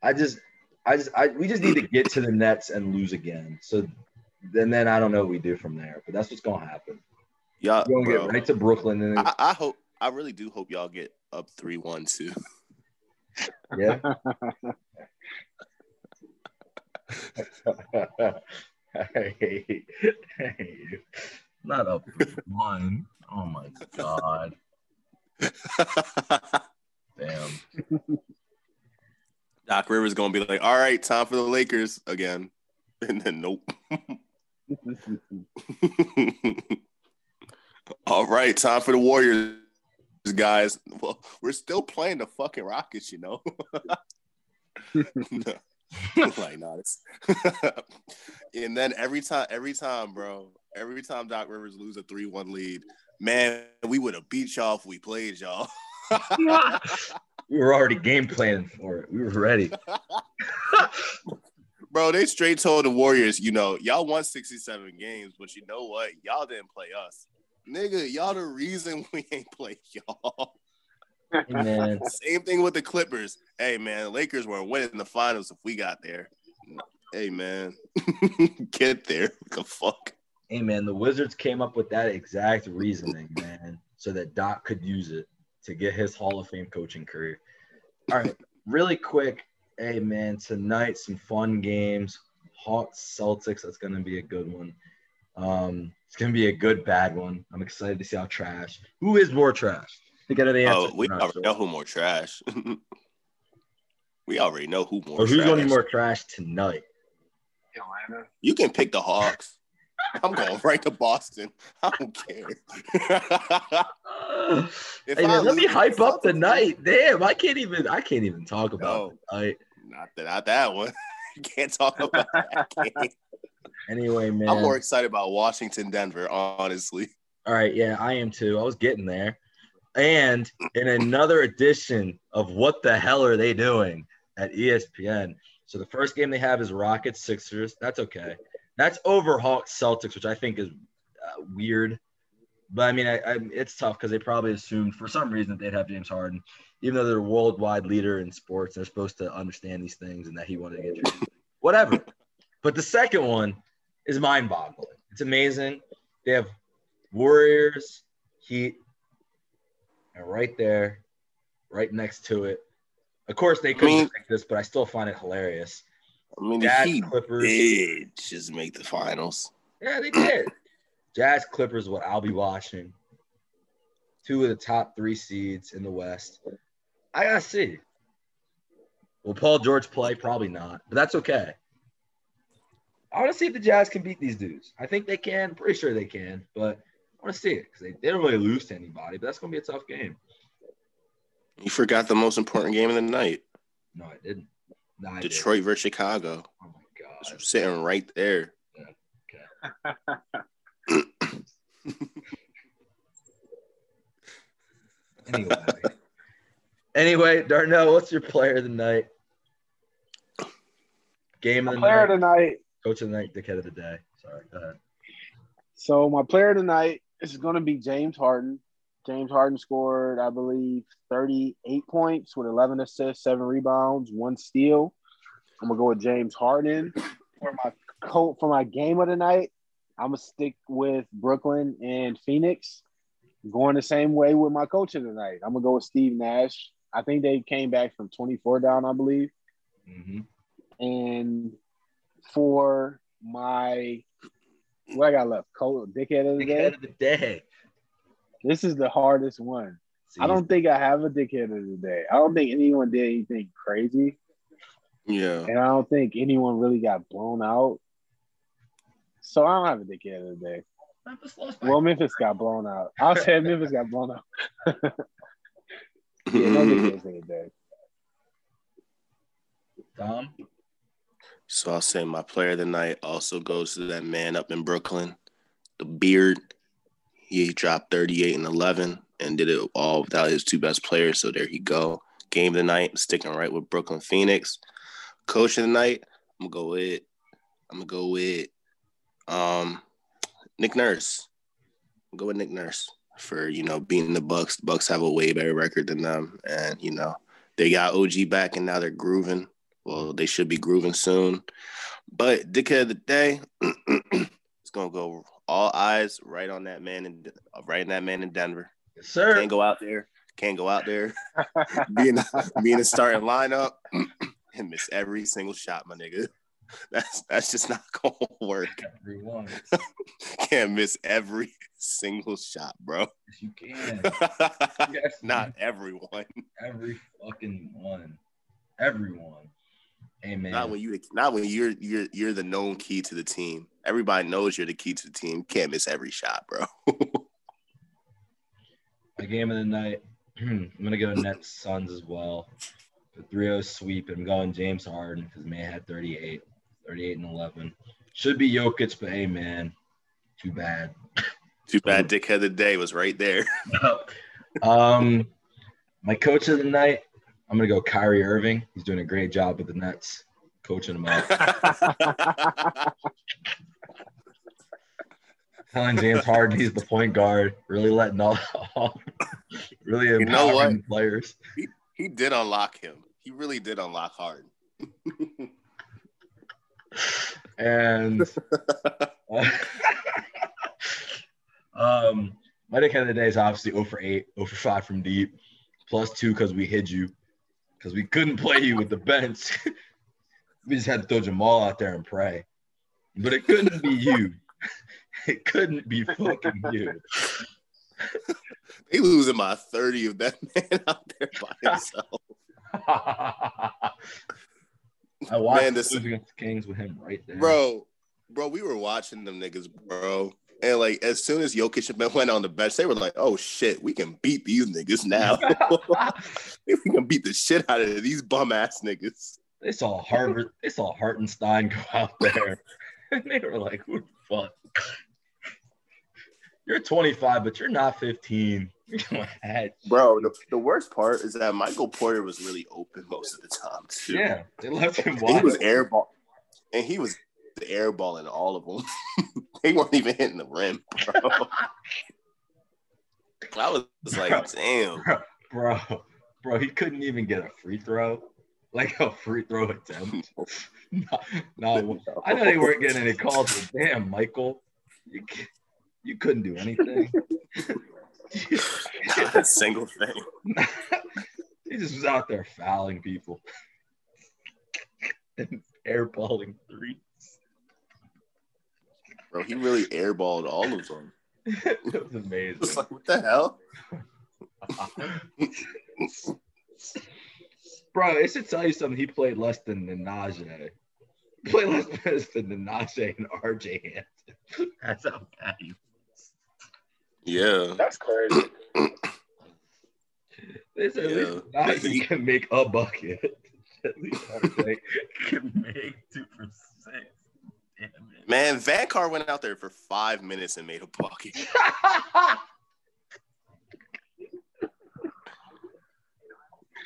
I just, I just, I we just need to get to the Nets and lose again. So then, then I don't know what we do from there. But that's what's gonna happen. Y'all, We're gonna bro, get right to Brooklyn and then, I, I hope. I really do hope y'all get up three one too. yeah. hey, hey, not up one. Oh my god, damn. Doc Rivers gonna be like, all right, time for the Lakers again, and then nope. all right, time for the Warriors, guys. Well, we're still playing the fucking Rockets, you know. like, nah, and then every time, every time, bro, every time Doc Rivers lose a three-one lead, man, we would have beat y'all if we played y'all. We were already game planning for it. We were ready. Bro, they straight told the Warriors, you know, y'all won 67 games, but you know what? Y'all didn't play us. Nigga, y'all the reason we ain't play y'all. Hey, man, Same thing with the Clippers. Hey man, Lakers were winning the finals if we got there. Hey man, get there. What the fuck? Hey man, the Wizards came up with that exact reasoning, man, so that Doc could use it to get his Hall of Fame coaching career. All right, really quick. Hey man, tonight some fun games. Hawks Celtics. That's gonna be a good one. Um, it's gonna be a good bad one. I'm excited to see how trash. Who is more trash? I think I know the answer. Oh, we I'm already sure. know who more trash. we already know who more Or who's trash. gonna be more trash tonight? Atlanta. You can pick the Hawks. I'm going right to Boston. I don't care. Hey man, let me hype up the night. Damn, I can't even. I can't even talk about the night. Not that, not that one. Can't talk about that game. Anyway, man. I'm more excited about Washington, Denver, honestly. All right, yeah, I am too. I was getting there. And in another edition of What the Hell Are They Doing at ESPN. So the first game they have is Rockets Sixers. That's okay. That's over Hawks Celtics, which I think is uh, weird. But I mean, I, I, it's tough because they probably assumed for some reason that they'd have James Harden, even though they're a worldwide leader in sports. They're supposed to understand these things and that he wanted to get traded. Whatever. But the second one is mind boggling. It's amazing. They have Warriors, Heat, and right there, right next to it. Of course, they couldn't mean- predict this, but I still find it hilarious. I mean, Jazz, the Heat Clippers. did just make the finals. Yeah, they did. Jazz Clippers what I'll be watching. Two of the top three seeds in the West. I gotta see. Will Paul George play? Probably not, but that's okay. I want to see if the Jazz can beat these dudes. I think they can. Pretty sure they can, but I want to see it because they, they don't really lose to anybody. But that's gonna be a tough game. You forgot the most important game of the night. No, I didn't. Nah, Detroit versus Chicago. Oh my It's god. sitting right there. Anyway. anyway, Darnell, what's your player of the night? Game of the Player night. of the night. Coach of the night, dickhead of the day. Sorry, go ahead. So my player of the night is going to be James Harden. James Harden scored, I believe, 38 points with 11 assists, seven rebounds, one steal. I'm gonna go with James Harden for my coat for my game of the night. I'm gonna stick with Brooklyn and Phoenix. Going the same way with my coach of the night. I'm gonna go with Steve Nash. I think they came back from 24 down, I believe. hmm And for my what I got left, coach dickhead of the day. Dickhead of the day. This is the hardest one. See, I don't think I have a dickhead of the day. I don't think anyone did anything crazy, Yeah. and I don't think anyone really got blown out. So I don't have a dickhead of the day. Memphis lost Well, Memphis got blown out. I'll say Memphis got blown out. Yeah, no dickheads of the day. Dom. So I'll say my player of the night also goes to that man up in Brooklyn, the beard. He dropped 38 and 11 and did it all without his two best players. So there you go. Game of the night, sticking right with Brooklyn Phoenix. Coach of the night, I'm gonna go with I'm gonna go with um Nick Nurse. Go with Nick Nurse for you know beating the Bucks. The Bucks have a way better record than them, and you know they got OG back and now they're grooving. Well, they should be grooving soon. But dickhead of the day, it's gonna go all eyes right on that man and right in that man in Denver. Yes, sir. Can't go out there. Can't go out there. being in the, be in the starting lineup and miss every single shot, my nigga. That's that's just not gonna work. Everyone. Can't miss every single shot, bro. Yes, you can. Yes, not everyone. Every fucking one. Everyone. Amen. Not when you not when you're you're you're the known key to the team. Everybody knows you're the key to the team. Can't miss every shot, bro. My game of the night. I'm gonna go Nets Suns as well. The 3-0 sweep. I'm going James Harden because man had 38, 38 and 11. Should be Jokic, but hey man, too bad. Too bad dickhead of the day was right there. um, my coach of the night. I'm gonna go Kyrie Irving. He's doing a great job with the Nets, coaching them up. Telling James Harden he's the point guard, really letting all, all really empowering know what? the players. he did unlock him. He really did unlock Harden. And um, my dick of the day is obviously 0 for 8, 0 for 5 from deep, plus two because we hid you, because we couldn't play you with the bench. we just had to throw Jamal out there and pray. But it couldn't be you. It couldn't be fucking you. They losing my 30 of that man out there by himself. I watched Man, this- against the Kings with him right there. bro, bro, we were watching them niggas, bro. And like as soon as Jokic went on the bench, they were like, "Oh shit, we can beat these niggas now. we can beat the shit out of these bum ass niggas." they saw Harvard, they saw Hartenstein go out there, and they were like, "Who the fuck? You're 25, but you're not 15. You're gonna. Bro, the, the worst part is that Michael Porter was really open most of the time too. Yeah, they left him And he was airball, and he was airballing all of them. they weren't even hitting the rim, bro. I was like, damn. bro, bro, he couldn't even get a free throw, like a free throw attempt. no, no, I know they weren't getting any calls, but damn, Michael, you, you couldn't do anything. Not a single thing. he just was out there fouling people and airballing threes. Bro, he really airballed all of them. it was It's amazing. like, what the hell? Bro, it should tell you something. He played less than Nnaji. He played less minutes than Nnaji and RJ Hampton. That's how bad he Yeah. That's crazy. They said at Yeah. least Nnaji can make a bucket. At least LJ can make two for six. Damn it. Man, Van Car went out there for five minutes and made a bucket.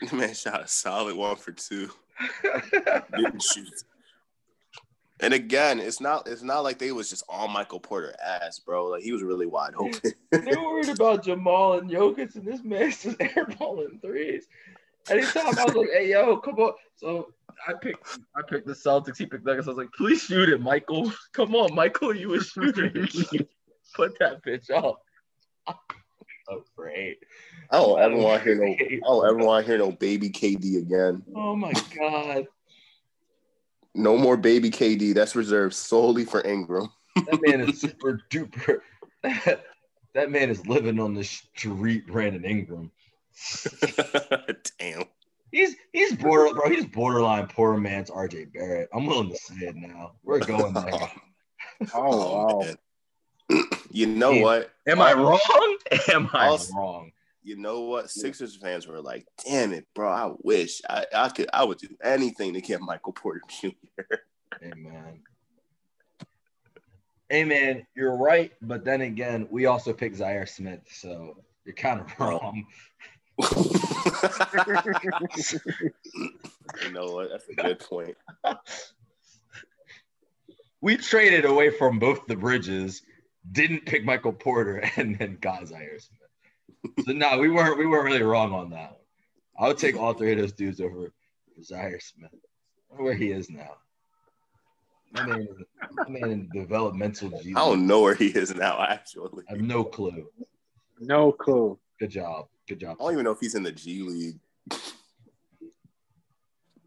The man shot a solid one for two. Didn't shoot. And again, it's not it's not like they was just on Michael Porter ass, bro. Like he was really wide open. They're worried about Jamal and Jokic, and this man's just airballing threes. Anytime I was like, "Hey, yo, come on!" So I picked, I picked the Celtics. He picked Nuggets. I was like, "Please shoot it, Michael. Come on, Michael, you a shooter. Put that bitch up." Oh, great. I don't ever want to hear no. I don't ever want to hear no baby KD again. Oh my god, No more baby KD. That's reserved solely for Ingram. that man is super duper. That, that man is living on the street, Brandon Ingram. Damn. He's he's border, bro. He's borderline poor man's RJ Barrett. I'm willing to say it now. We're going there. Oh, wow. Oh, you know Damn. what? Am I wrong? Am I Also- wrong? You know what? Sixers fans were like, "Damn it, bro! I wish I, I could. I would do anything to get Michael Porter Jr." Amen. Amen. You're right, but then again, we also picked Zhaire Smith, so you're kind of wrong. You know what? That's a good point. We traded away from both the bridges, didn't pick Michael Porter, and then got Zhaire Smith. So no, we weren't we weren't really wrong on that one. I would take all three of those dudes over Zhaire Smith. I wonder where he is now. My man, my man in developmental I don't know where he is now. Actually, I have no clue. No clue. Good job. Good job. I don't even know if he's in the G League.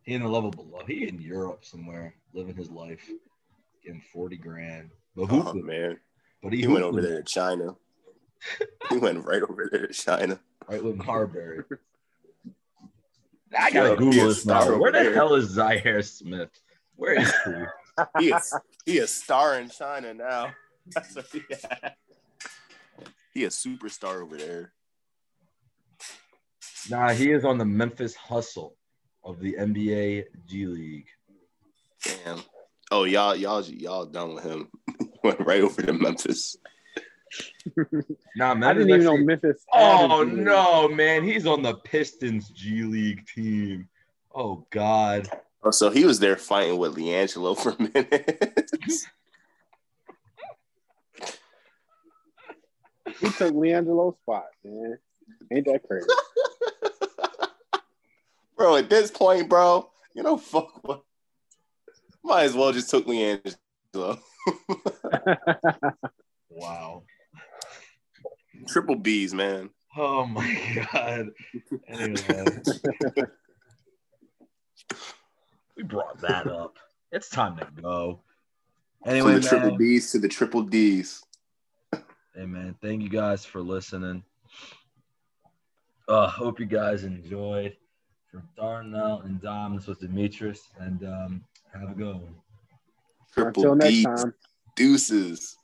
He in the level below. He in Europe somewhere, living his life, getting forty grand. But Oh hooping. man, but he, he went over there to China. he went right over there to China. right with Marbury. I gotta Google this now. star Where the there. hell is Zhaire Smith? Where is he? He is he a star in China now. That's what he had. He a superstar over there. Nah, he is on the Memphis Hustle of the NBA G League. Damn. Oh y'all y'all y'all done with him. went right over to Memphis. Nah, I Memphis didn't even know Memphis. Oh had a team. no, man, he's on the Pistons G League team. Oh God. Oh, so he was there fighting with LiAngelo for a minute. He took LiAngelo's spot, man. Ain't that crazy? Bro, at this point, bro, you know, fuck what. Might as well just took LiAngelo. Wow. Triple B's, man. Oh my God. Anyway. we brought that up. It's time to go. Anyway, From the triple man, B's to the triple D's. hey man, thank you guys for listening. Uh, hope you guys enjoyed. From Darnell and Dom, this was Demetrius, and um, have a good one. Triple Until next D's. time. Deuces.